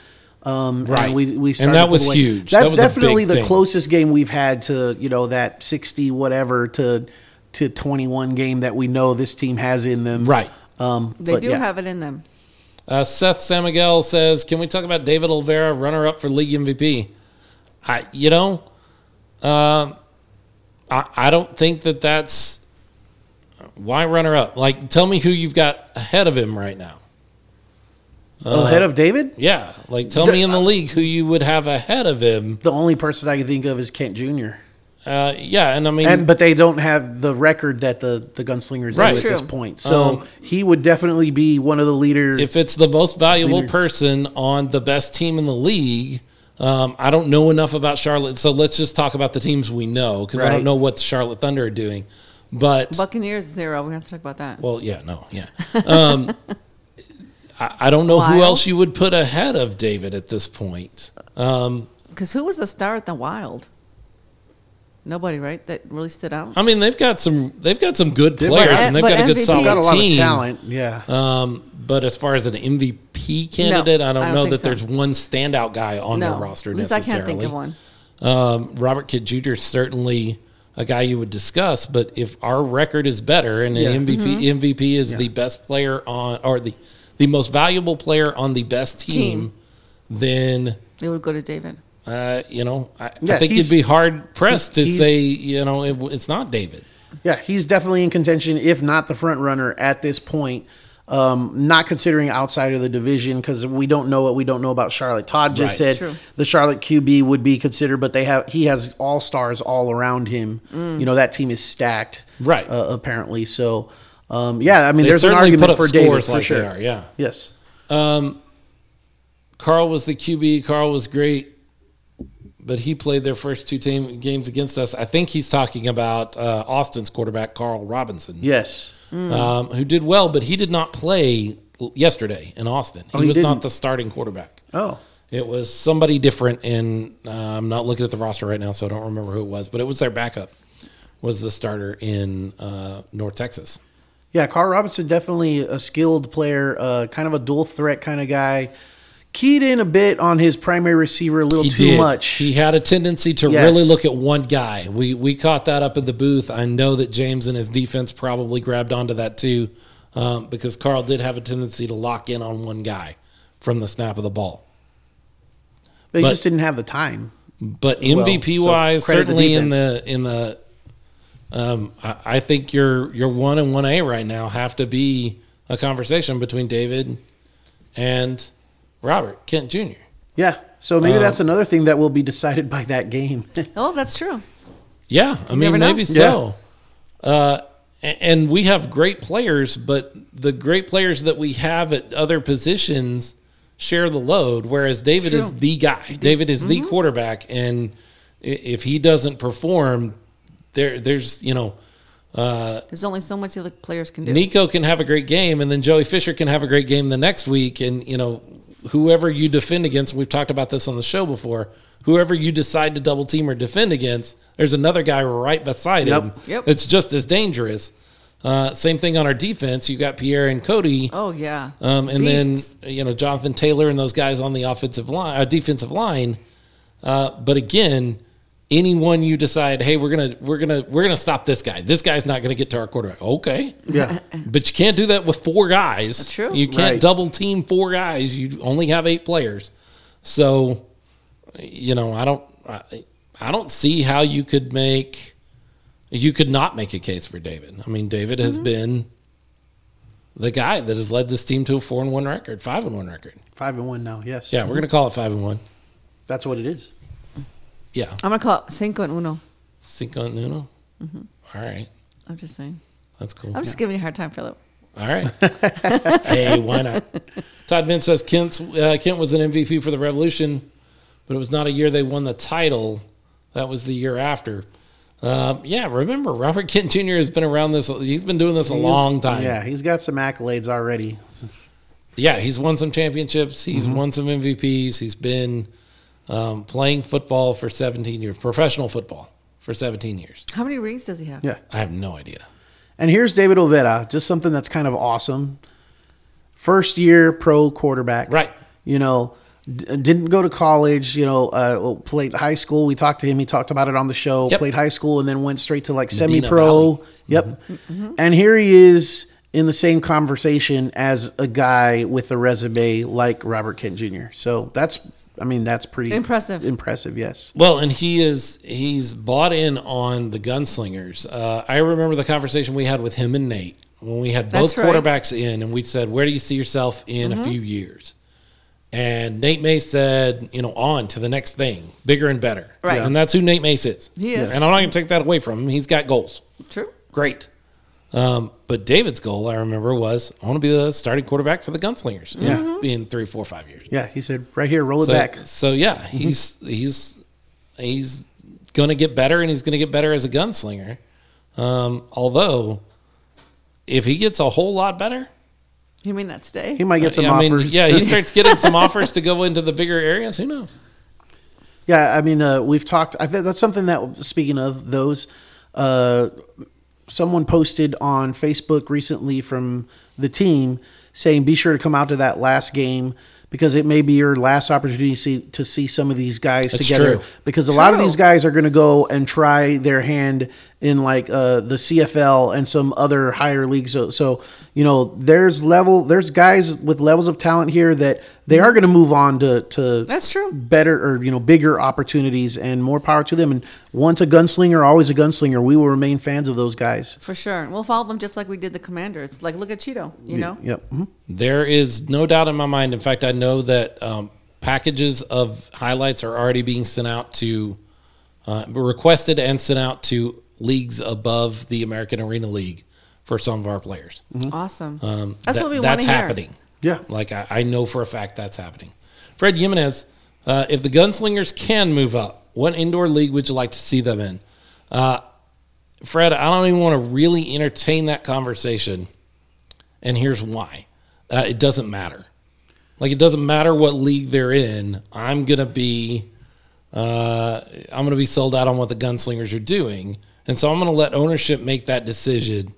Um, Right. And we we And started that to pull was away. huge. That's That was definitely the thing. closest game we've had to you know that sixty whatever to to twenty one game that we know this team has in them. Right. Um, They but do yeah. have it in them. Uh, Seth Samigel says, "Can we talk about David Olvera, runner up for league MVP?" I, you know, um, I, I don't think that that's why runner up. Like, tell me who you've got ahead of him right now. Oh, ahead of David. Yeah, like tell The- me in the league who you would have ahead of him. The only person I can think of is Kent Jr. Uh, yeah, and I mean, And but they don't have the record that the the gunslingers Right. do at True. this point. So Um, he would definitely be one of the leaders. if it's the most valuable Leader. person on the best team in the league, um, I don't know enough about Charlotte. So let's just talk about the teams we know because I don't know what the Charlotte Thunder are doing. But Buccaneers zero. We're gonna have to talk about that. well, yeah, no, yeah. Um, I, I don't know who else you would put ahead of David at this point. Um, Because who was the star at the Wild? Nobody, right? That really stood out. I mean, they've got some they've got some good players got- and they've got a good MVP solid got a lot team. of talent. Yeah. Um, but as far as an MVP candidate, I don't, I don't know that so. there's one standout guy on no, their roster at least I can't think of one. Um, Robert Kent Jr. is certainly a guy you would discuss, but if our record is better and Yeah. the MVP Mm-hmm. MVP is the best player on or the the most valuable player on the best team, Team. then They would go to David. uh, you know I, I think you'd be hard pressed to say you know it, it's not David. Yeah, he's definitely in contention, if not the front runner at this point. Um, not considering outside of the division because we don't know what we don't know about Charlotte. Todd just Right. said True. the Charlotte QB would be considered, but they have he has all stars all around him. Mm. You know that team is stacked, Right. Uh, apparently, so um, yeah, I mean, They there's an argument put up for scores David for like sure. they are. Yeah. Yes, Carl was the QB. Carl was great, but he played their first two team games against us. I think he's talking about uh, Austin's quarterback, Carl Robinson, yes, um, who did well, but he did not play yesterday in Austin. He, Oh, he was not didn't? the starting quarterback. oh, It was somebody different, and uh, I'm not looking at the roster right now, so I don't remember who it was, but it was their backup. Was the starter in uh, North Texas? yeah. Carl Robinson definitely a skilled player, uh, kind of a dual threat kind of guy. Keyed in a bit on his primary receiver a little he too did. much. He had a tendency to Yes. really look at one guy. We we caught that up in the booth. I know that James and his defense probably grabbed onto that too, um, because Carl did have a tendency to lock in on one guy from the snap of the ball. They But- just didn't have the time. But Well, MVP so wise, the certainly in the in the, um, I, I think your your one and one A right now have to be a conversation between David and Robert Kent Jr. Yeah. So maybe Um, that's another thing that will be decided by that game. Oh, that's true. Yeah, I mean never know. maybe so. Uh, and we have great players, but the great players that we have at other positions share the load. Whereas David True. is the guy. David is the quarterback, and if he doesn't perform, there there's you know. Uh, There's only so much the other players can do. Nico can have a great game, and then Joey Fisher can have a great game the next week. And you know, whoever you defend against, we've talked about this on the show before. Whoever you decide to double team or defend against, there's another guy right beside Yep. him. Yep. It's just as dangerous. Uh, same thing on our defense. You got Pierre and Cody, Oh yeah. um, and Beasts. then you know Jonathan Taylor and those guys on the offensive line, uh, defensive line. Uh, but again, anyone you decide, hey, we're gonna we're gonna we're gonna stop this guy. This guy's not gonna get to our quarterback. Okay, yeah. but you can't do that with four guys. That's true. You can't Right. double team four guys. You only have eight players. So, you know, I don't, I, I don't see how you could make, you could not make a case for David. I mean, David has mm-hmm. been the guy that has led this team to a four and one record, five and one record. Five and one now. Yes. Yeah, we're gonna call it five and one. That's what it is. Yeah, I'm gonna call it cinco and uno. cinco en uno. All right, I'm just saying. that's cool. I'm just giving you a hard time, Philip. All right. hey, why not? Todd Mintz says Kent's, uh, Kent was an MVP for the Revolution. but it was not a year they won the title. That was the year after. Uh, yeah, remember Robert Kent Jr. has been around this. He's been doing this a He's- long time. Yeah, he's got some accolades already. Yeah, he's won some championships. He's Mm-hmm. won some MVPs. He's been um, playing football for 17 years, professional football for 17 years. How many rings does he have? Yeah. I have no idea. And here's David Olvera, just something that's kind of awesome. First year pro quarterback. Right. You know, d- didn't go to college, you know, uh, played high school. We talked to him. He talked about it on the show. Yep. Played high school and then went straight to like semi pro. Yep. Mm-hmm. And here he is in the same conversation as a guy with a resume like Robert Kent Jr. So that's, I mean, that's pretty Impressive. Impressive, yes. Well, and he is he's bought in on the gunslingers. Uh, I remember the conversation we had with him and Nate when we had both right. Mm-hmm. quarterbacks in, and we said, "Where do you see yourself in a few years?" And Nate Mace said, "You know, on to the next thing, bigger and better." Right. and that's who Nate Mace is. He is. and I'm not going to take that away from him. He's got goals. True. Great. Um, but David's goal, I remember, was I want to be the starting quarterback for the Gunslingers. Yeah. Mm-hmm. in three, four, five years. Yeah, he said, right here, roll it So, back. so yeah, he's he's he's going to get better, and he's going to get better as a gunslinger. Um, although, if he gets a whole lot better, You mean that stay? He might get some I mean, offers. yeah, he starts getting some offers to go into the bigger areas. Who knows? Yeah, I mean, uh, we've talked. I think that's something that. Speaking of those, uh, someone posted on Facebook recently from the team saying, "Be sure to come out to that last game." Because it may be your last opportunity to see, to see some of these guys That's together. true. Because a lot of these guys are going to go and try their hand in like uh, the CFL and some other higher leagues. So, so you know, there's level, there's guys with levels of talent here that they are going to move on to to That's true. better or you know bigger opportunities and more power to them. And once a gunslinger, always a gunslinger. We will remain fans of those guys. For sure. We'll follow them just like we did the commanders. Like, look at Cheeto, you know? Yep. mhm. There is no doubt in my mind. In fact, I know that um, packages of highlights are already being sent out to, uh, requested and sent out to leagues above the American Arena League for some of our players. Awesome. Um, That's that- what we want to hear. happening. Yeah. Like I, I know for a fact that's happening. Fred Jimenez, uh, if the Gunslingers can move up, what indoor league would you like to see them in? Uh, Fred, I don't even want to really entertain that conversation, and here's why: uh, it doesn't matter. Like it doesn't matter what league they're in. I'm gonna be, uh, I'm gonna be sold out on what the Gunslingers are doing, and so I'm gonna let ownership make that decision.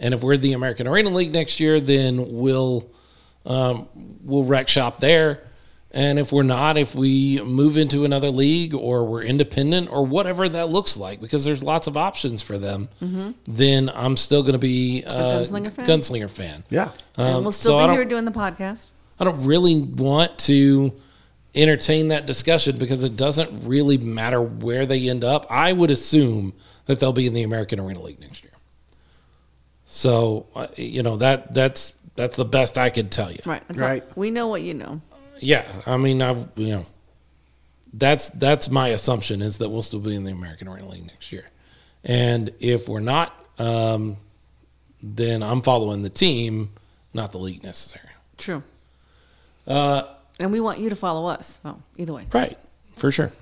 And if we're the American Arena League next year, then we'll um, we'll rec shop there. And if we're not, if we move into another league or we're independent or whatever that looks like, because there's lots of options for them, then I'm still going to be uh, Gunslinger fan? Gunslinger fan. Yeah. and Um, we'll still I be here doing the podcast. I don't really want to entertain that discussion because it doesn't really matter where they end up. I would assume that they'll be in the American Arena League next year. So uh, you know that that's that's the best I could tell you. Right. That's Right. all- we know what you know. Yeah, I mean, I you know, that's that's my assumption is that we'll still be in the American Arena League next year, and if we're not, um, then I'm following the team, not the league necessarily. True. Uh, And we want you to follow us. Oh, either way. Right, for sure.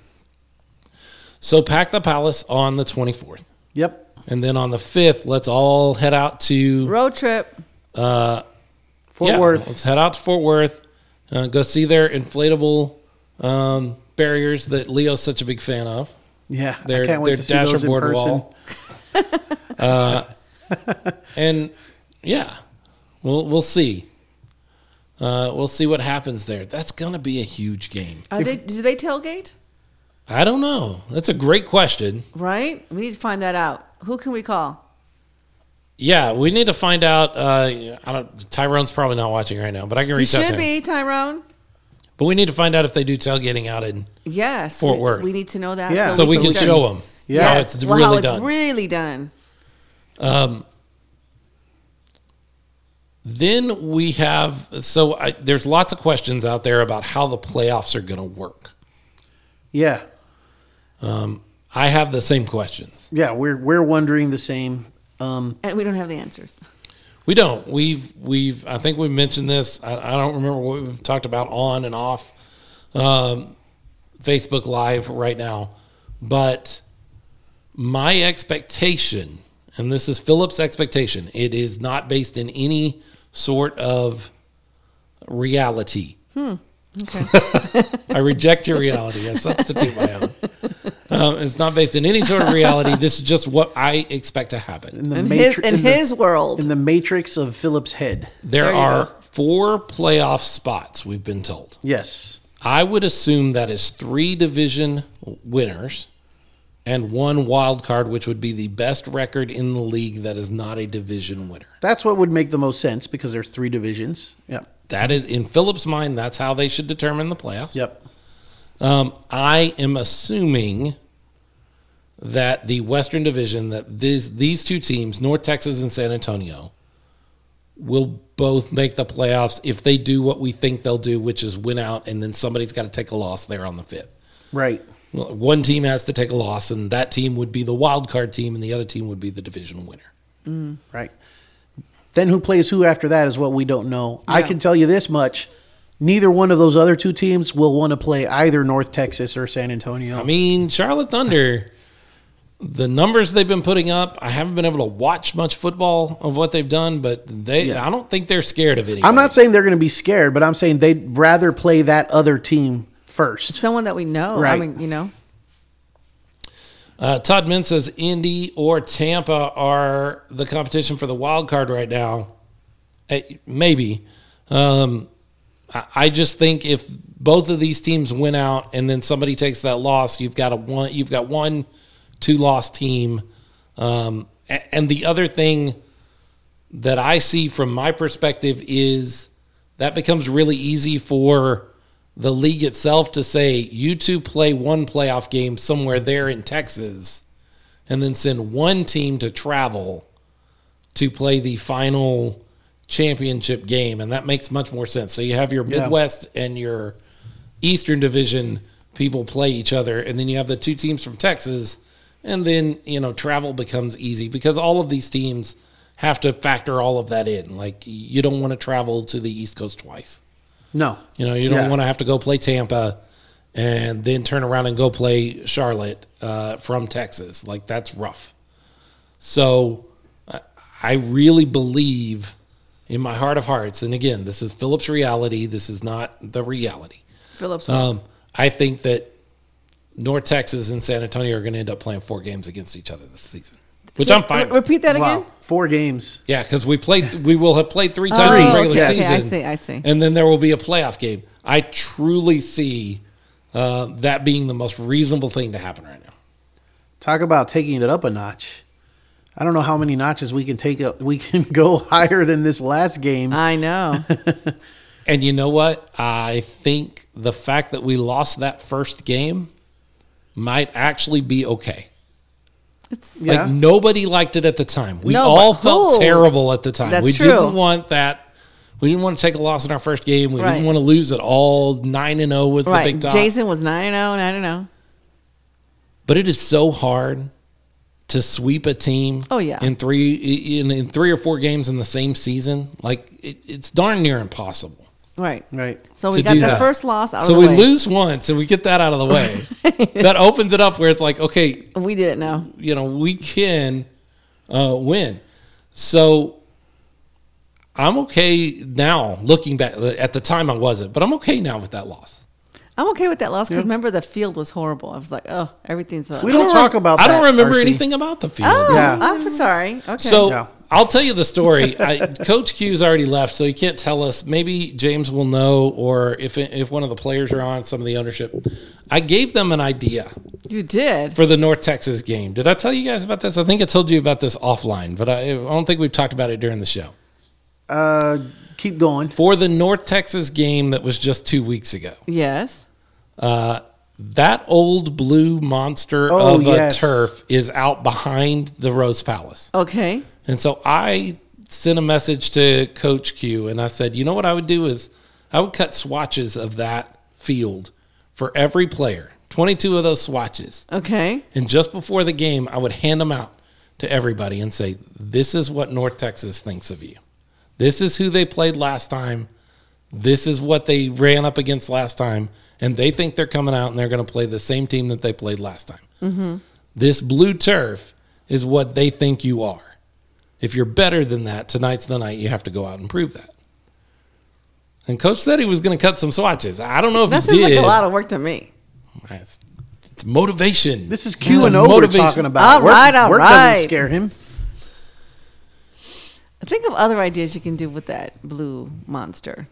So pack the palace on the 24th. Yep. And then on the 5th, let's all head out to Road trip. Fort yeah, Worth. Let's head out to Fort Worth. Uh, go see their inflatable um, barriers that Leo's such a big fan of. Yeah. Their- I can't wait their to see those in dashboard person. wall. And yeah, we'll we'll see. Uh, we'll see what happens there. That's gonna be a huge game. Are they? Do they tailgate? I don't know. That's a great question. Right. We need to find that out. Who can we call? Yeah, we need to find out. Uh, I don't. Tyrone's probably not watching right now, but I can He reach out to should him. be Tyrone. But we need to find out if they do tailgating out in, Yes. Fort we, Worth. We need to know that. Yeah. so we so can we can- show them. Yeah. how it's well, really how it's done. really done. then we have. So I, there's lots of questions out there about how the playoffs are going to work. Yeah. I have the same questions. Yeah. We're we're wondering the same. Um, And we don't have the answers. We don't. We've we've. I think we mentioned this. I, I don't remember what we've talked about on and off. Um, Facebook Live right now, but my expectation, and this is Philip's expectation, it is not based in any sort of reality. Okay. I reject your reality. I substitute my own. Um, it's not based in any sort of reality. This is just what I expect to happen. In the in his matri- in in the- his world. in the matrix of Philip's head. There, There are go. four playoff spots, we've been told. Yes. I would assume that is three division winners and one wild card, which would be the best record in the league that is not a division winner. That's what would make the most sense because there's three divisions. Yep. That is, in Philip's mind, that's how they should determine the playoffs. Yep. Um, I am assuming that the Western Division, that these these two teams, North Texas and San Antonio, will both make the playoffs if they do what we think they'll do, which is win out, and then somebody's got to take a loss there on the fifth. Right. Well, One team has to take a loss, and that team would be the wild card team, and the other team would be the division winner. Right. Then who plays who after that is what we don't know. I can tell you this much. Neither one of those other two teams will want to play either North Texas or San Antonio. I mean, Charlotte Thunder, the numbers they've been putting up, I haven't been able to watch much football of what they've done, but they, Yeah. I don't think they're scared of anybody. I'm not saying they're going to be scared, but I'm saying they'd rather play that other team first. Someone that we know. Right. I Right. mean, you know. Uh, Todd Mintz says Indy or Tampa are the competition for the wild card right now. Eh, maybe. Um, I, just think if both of these teams win out and then somebody takes that loss, you've got a one. You've got one two loss team. Um, and the other thing that I see from my perspective is that becomes really easy for the league itself to say you two play one playoff game somewhere there in Texas and then send one team to travel to play the final championship game and that makes much more sense. So you have your Yeah. Midwest and your Eastern Division people play each other and then you have the two teams from Texas and then, you know, travel becomes easy because all of these teams have to factor all of that in. Like you don't want to travel to the East Coast twice. No. You know, you don't Yeah. want to have to go play Tampa and then turn around and go play Charlotte uh, from Texas. Like that's rough. So I- I really believe in my heart of hearts, and again, this is Phillips' reality. This is not the reality. Phillips. Um, I think that North Texas and San Antonio are going to end up playing four games against each other this season, which So, I'm fine. re- Repeat that Wow. again. Four games. Yeah, because we played, we will have played three times Oh, in regular yes. season. Okay, I see, I see. And then there will be a playoff game. I truly see uh, that being the most reasonable thing to happen right now. Talk about taking it up a notch. I don't know how many notches we can take up. We can go higher than this last game. I know. And you know what? I think the fact that we lost that first game might actually be okay. It's Yeah. Like nobody liked it at the time. We No, all felt who? terrible at the time. That's we true. didn't want that. We didn't want to take a loss in our first game. We Right. didn't want to lose at all. Nine and zero was the big top. Jason was 9 0, 9 0. But it is so hard to sweep a team. Oh, yeah. in three in, in three or four games in the same season. Like it, it's darn near impossible. Right. Right. So we got the that. first loss out so of we the way. lose once and we get that out of the way. that opens it up where it's like, okay, We did it now. you know, we can uh, win. So I'm okay now. Looking back at the time, I wasn't, but I'm okay now with that loss. I'm okay with that loss because remember the field was horrible. I was like, oh, everything's. Uh, We don't I talk about that. I don't remember RC. anything about the field. oh, Yeah. I'm sorry. Okay. So Yeah. I'll tell you the story. I, Coach Q's already left, so he can't tell us. Maybe James will know, or if if one of the players are on, some of the ownership. I gave them an idea you did. for the North Texas game. Did I tell you guys about this? I think I told you about this offline, but I, I don't think we've talked about it during the show. Uh, keep going. For the North Texas game that was just two weeks ago, yes. uh, that old blue monster Oh, of yes. a turf is out behind the Rose Palace. Okay. And so I sent a message to Coach Q and I said, you know what I would do is I would cut swatches of that field for every player, 22 of those swatches. Okay. And just before the game, I would hand them out to everybody and say, this is what North Texas thinks of you. This is who they played last time. This is what they ran up against last time, and they think they're coming out and they're going to play the same team that they played last time. Mm-hmm. This blue turf is what they think you are. If you're better than that, tonight's the night you have to go out and prove that. And coach said he was going to cut some swatches. I don't know if That he seems did. like a lot of work to me. It's, it's motivation. This is Q and O we're Motivation. talking about. All Work- right, all work right. doesn't scare him. Think of other ideas you can do with that blue monster.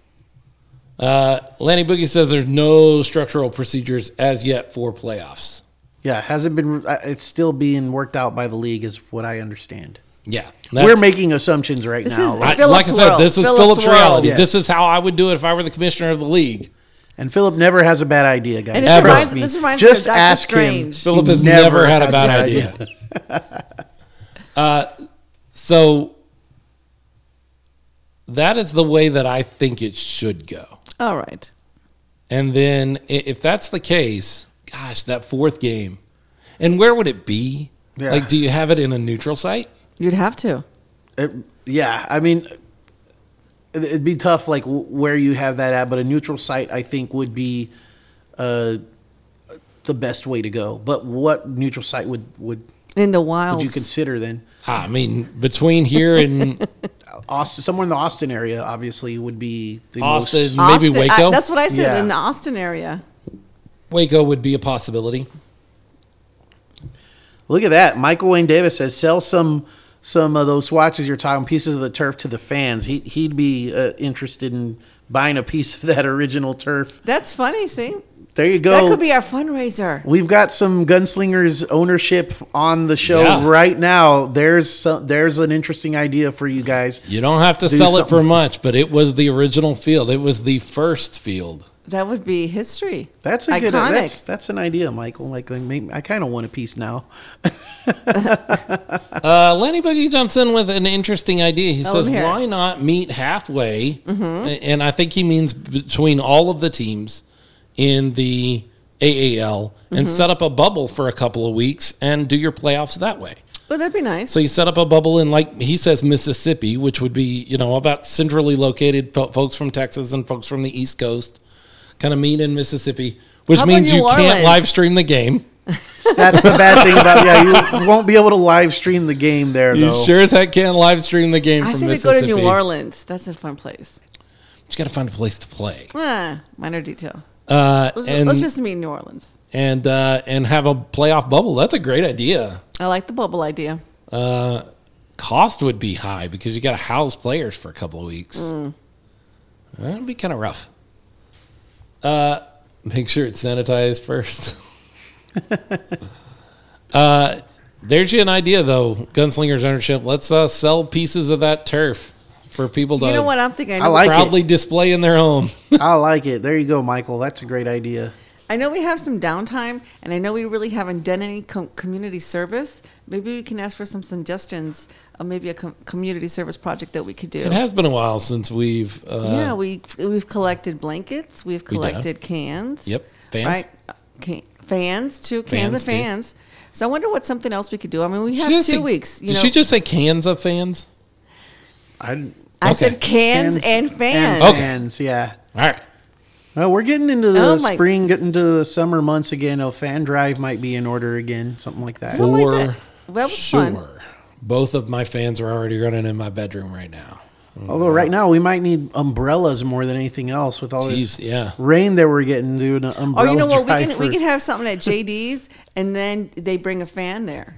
Uh, Lanny Boogie says there's no structural procedures as yet for playoffs. Yeah, hasn't been. uh, It's still being worked out by the league, is what I understand. Yeah, We're making assumptions right This now, is- I, Phillips like I said, world. this is Phillips Phillips, world. reality. Yes. This is how I would do it if I were the commissioner of the league. and Philip never has a bad idea, guys. And this Ever. reminds, this reminds me Just of Doctor ask him. Strange. Philip has never, had a has bad idea. uh, so that is the way that I think it should go. All right. And then i- if that's the case, gosh, that fourth game, and where would it be? Yeah. Like, do you have it in a neutral site? You'd have to. It- yeah, I mean, it- it'd be tough, like where you have that at, but a neutral site, I think, would be uh, the best way to go. But what neutral site would would In the wild would you consider then? I mean, between here and Austin, somewhere in the Austin area, obviously, would be the Austin, most. maybe Austin- Waco. I- that's what I said Yeah. in the Austin area. Waco would be a possibility. Look at that. Michael Wayne Davis says sell some some of those swatches you're talking pieces of the turf to the fans. He he'd be uh, interested in buying a piece of that original turf. That's funny. See, There you go. that could be our fundraiser. We've got some gunslingers ownership on the show Yeah. right now. There's some, there's an interesting idea for you guys. You don't have to Do sell it for much, but it was the original field. It was the first field. That would be history. That's a Iconic. good. That's that's an idea, Michael. Like maybe, I kind of want a piece now. Uh, Lenny Boogie jumps in with an interesting idea. He Oh, says, "Why not meet halfway?" Mm-hmm. And I think he means between all of the teams in the AAL and Mm-hmm. set up a bubble for a couple of weeks and do your playoffs that way. Well, that'd be nice. So you set up a bubble in, like he says, Mississippi, which would be you know about centrally located folks from Texas and folks from the East Coast, kind of meet in Mississippi, which How about means New you can't Orleans? live stream the game. That's the bad thing about yeah. You won't be able to live stream the game there You though. sure as heck can't live stream the game I from say we Mississippi. go to New Orleans. That's a fun place. You got to find a place to play. Ah, minor detail. Uh, Let's, and let's just meet in New Orleans. and uh, and have a playoff bubble. That's a great idea. I like the bubble idea. Uh, cost would be high because you got to house players for a couple of weeks. Mm. That'd be kind of rough. Uh, make sure it's sanitized first. uh, there's you an idea though, Gunslingers ownership. Let's uh, sell pieces of that turf for people to You know what I'm thinking? I like it. proudly display in their home. I like it. There you go, Michael. That's a great idea. I know we have some downtime, and I know we really haven't done any com- community service. Maybe we can ask for some suggestions of maybe a com- community service project that we could do. It has been a while since we've uh, yeah, we we've collected blankets, we've collected cans. Yep, fans. Right, can, fans too, cans Fans, of too. fans. So I wonder what something else we could do. I mean, we have two say- weeks. You did know, she just say cans of fans? I I Okay. said cans, and fans. And Okay. fans, yeah. All right. Well, we're getting into the Oh my- spring, getting into the summer months again. Oh, a fan drive might be in order again, something like that. Something like For that. That was sure. fun. Both of my fans are already running in my bedroom right now. Although right now we might need umbrellas more than anything else with all Jeez, this yeah. rain that we're getting. Doing an Oh, you know what? We drive can for- we can have something at JD's, and then they bring a fan there.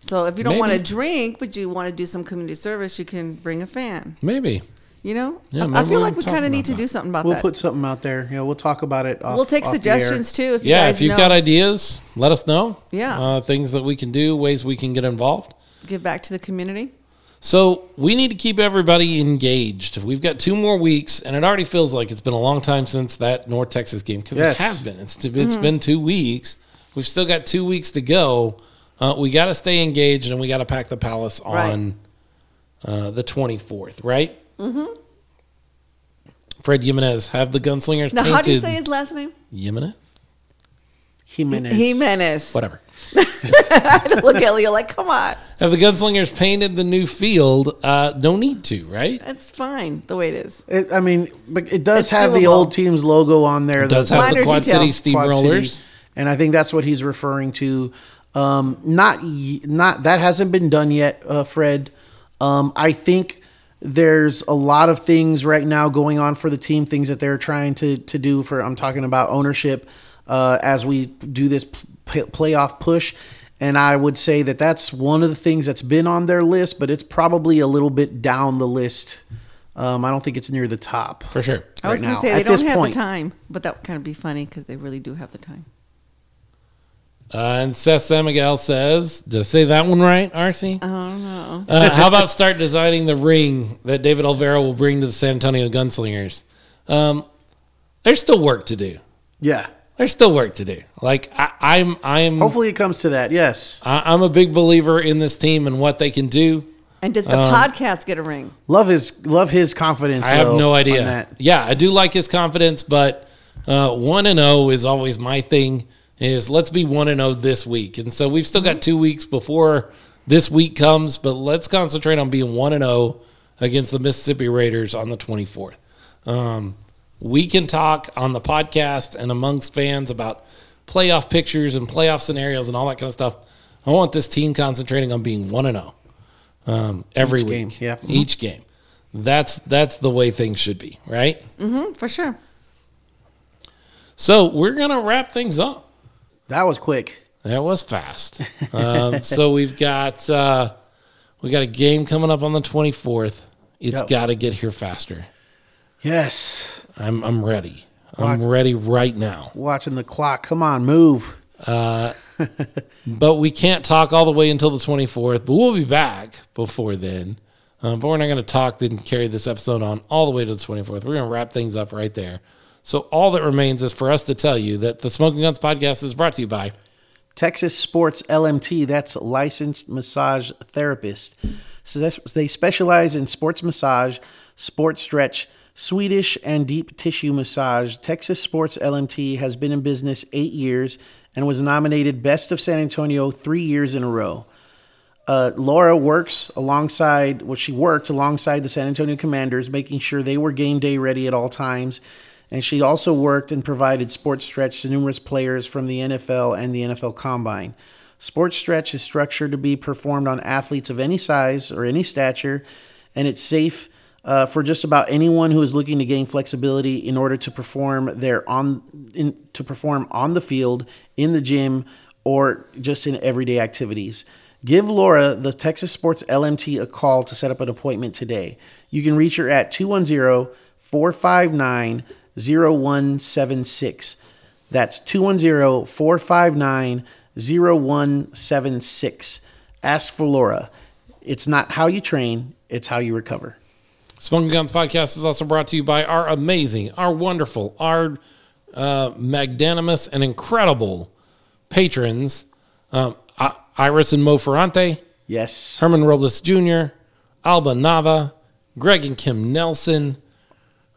So if you don't want to Maybe. drink, but you want to do some community service, you can bring a fan. Maybe. You know, Yeah, I, I feel like we kind of need to that. do something about that. We'll put something out there. Yeah, we'll talk about it. Off, we'll take off suggestions too. If you Yeah, guys if you've know, got ideas, let us know. Yeah. Uh, things that we can do, ways we can get involved. give back to the community. So we need to keep everybody engaged. We've got two more weeks, and it already feels like it's been a long time since that North Texas game because Yes. it has been. It's it's been two weeks. We've still got two weeks to go. Uh, we got to stay engaged, and we got to pack the palace Right. on uh, the twenty fourth, right? Mm-hmm. Fred Jimenez have the gunslingers Now, painted. how do you say his last name? Jimenez? Jimenez. Jimenez. Whatever. I had to look at Leo like, come on. Have the Gunslingers painted the new field? Uh, no need to, right? That's fine the way it is. It, I mean, but it does It's have the old team's logo on there. It does the- have the Minor Quad City details. Quad Steamrollers. And I think that's what he's referring to. Um, not not that hasn't been done yet, uh, Fred. Um, I think there's a lot of things right now going on for the team, things that they're trying to to do. For I'm talking about ownership uh, as we do this p- playoff push. And I would say that that's one of the things that's been on their list, but it's probably a little bit down the list. Um, I don't think it's near the top. For sure. I was going to say at they don't have point. the time, but that would kind of be funny because they really do have the time. Uh, and Seth San Miguel says, did I say that one right, RC? I don't know. Uh, how about start designing the ring that David Olvera will bring to the San Antonio Gunslingers? Um, there's still work to do. Yeah. There's still work to do. Like I, I'm, I'm, Hopefully it comes to that. Yes. I, I'm a big believer in this team and what they can do. And does the Um, podcast get a ring? Love his love his confidence. I have though, no on idea. that. Yeah, I do like his confidence, but uh, one and zero is always my thing. Is let's be one and zero this week, and so we've still got two weeks before this week comes. But let's concentrate on being one and zero against the Mississippi Raiders on the twenty fourth. Um, we can talk on the podcast and amongst fans about playoff pictures and playoff scenarios and all that kind of stuff. I want this team concentrating on being one and zero um, every Each week, game, yeah. each game. That's that's the way things should be, right? Mm, for sure. So we're gonna wrap things up. That was quick. That was fast. Um, so we've got uh, we got a game coming up on the twenty fourth. It's Yep. got to get here faster. Yes. I'm I'm ready. I'm ready right now. Watching the clock. Come on, move. But we can't talk all the way until the 24th. But we'll be back before then. Um, but we're not going to talk then carry this episode on all the way to the 24th. We're going to wrap things up right there. So all that remains is for us to tell you that the Smoking Guns podcast is brought to you by Texas Sports LMT. That's licensed massage therapist. So they specialize in sports massage, sports stretch, Swedish and deep tissue massage. Texas Sports LMT has been in business eight years and was nominated Best of San Antonio three years in a row. Uh, Laura works alongside, well, she worked alongside the San Antonio Commanders, making sure they were game day ready at all times. And she also worked and provided sports stretch to numerous players from the NFL and the NFL Combine. Sports stretch is structured to be performed on athletes of any size or any stature, and it's safe uh, for just about anyone who is looking to gain flexibility in order to perform their on in, to perform on the field, in the gym, or just in everyday activities. Give Laura, the Texas Sports LMT, a call to set up an appointment today. You can reach her at 210 459 0176. That's 210 459 0176. Ask for Laura. It's not how you train, it's how you recover. Smoking Guns podcast is also brought to you by our amazing, our wonderful, our uh, magnanimous and incredible patrons, um, I- Iris and Mo Ferrante, Yes. Herman Robles Jr., Alba Nava, Greg and Kim Nelson,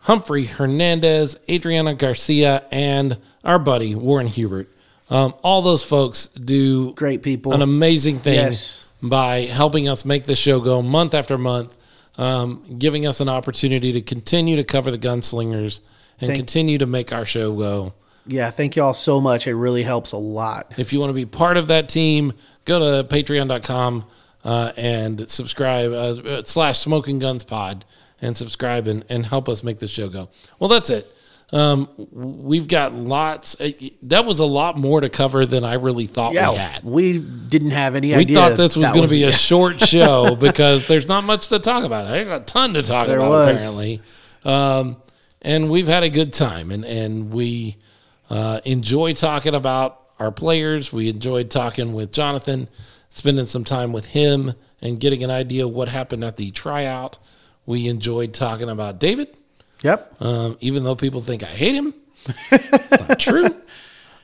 Humphrey Hernandez, Adriana Garcia, and our buddy Warren Hubert. Um, all those folks do Great people. an amazing thing Yes. by helping us make the show go month after month, um, giving us an opportunity to continue to cover the gunslingers and Thank- continue to make our show go. Yeah, thank you all so much. It really helps a lot. If you want to be part of that team, go to patreon.com uh, and subscribe uh, slash smoking guns pod and subscribe and, and help us make the show go. Well, that's it. Um, we've got lots. uh, That was a lot more to cover than I really thought Yeah, we had. we didn't have any We thought this was going to be a short show because there's not much to talk about. There's a ton to talk There about was. apparently, um, and we've had a good time, and and we uh, enjoy talking about our players. We enjoyed talking with Jonathan, spending some time with him, and getting an idea of what happened at the tryout. We enjoyed talking about David, Yep. um, even though people think I hate him. it's not true.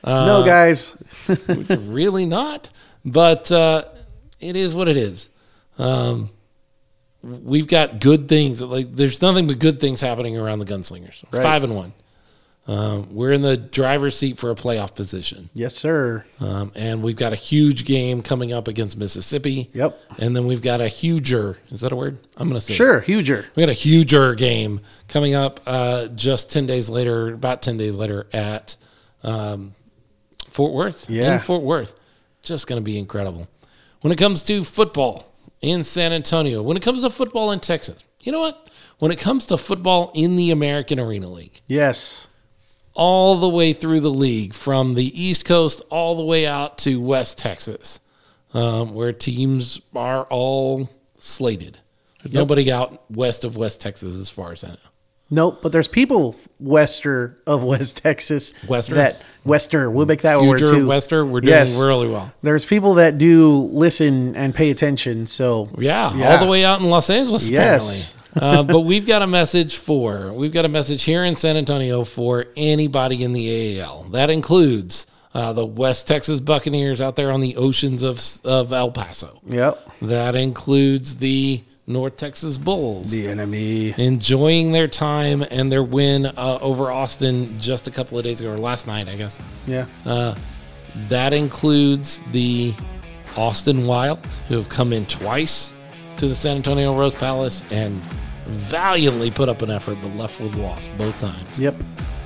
Uh, no, guys. it's really not. But uh, it is what it is. Um, we've got good things. Like there's nothing but good things happening around the gunslingers. Right. Five and one. Um, we're in the driver's seat for a playoff position. Yes, sir. Um, and we've got a huge game coming up against Mississippi. Yep. And then we've got a huger, is that a word? I'm going to say it. Sure, huger. We got a huger game coming up uh, just 10 days later, about 10 days later at um, Fort Worth. Yeah. In Fort Worth. Just going to be incredible. When it comes to football in San Antonio, when it comes to football in Texas, you know what? When it comes to football in the American Arena League, Yes. All the way through the league, from the East Coast all the way out to West Texas, um, where teams are all slated. There's nobody out west of West Texas, as far as I know. Nope, but there's people wester of West Texas. Wester? That Wester. We'll make that word Future too. Wester, we're doing Yes. really well. There's people that do listen and pay attention. So Yeah, Yeah. all the way out in Los Angeles, Yes. apparently. Uh, but we've got a message for we've got a message here in San Antonio for anybody in the AAL. That includes uh, the West Texas Buccaneers out there on the oceans of of El Paso. Yep. That includes the North Texas Bulls. The enemy. enjoying their time and their win uh, over Austin just a couple of days ago, or last night, I guess. Yeah. That includes the Austin Wild, who have come in twice to the San Antonio Rose Palace and valiantly put up an effort, but left with loss both times. Yep.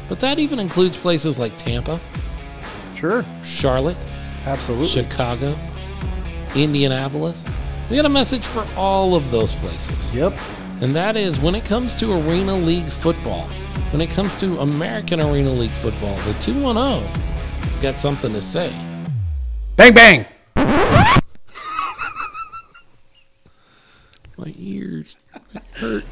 But that even includes places like Tampa, Sure. Charlotte, Absolutely. Chicago, Indianapolis. We got a message for all of those places. Yep. And that is when it comes to Arena League football, when it comes to American Arena League football, the 210 has got something to say. Bang bang. My ears hurt.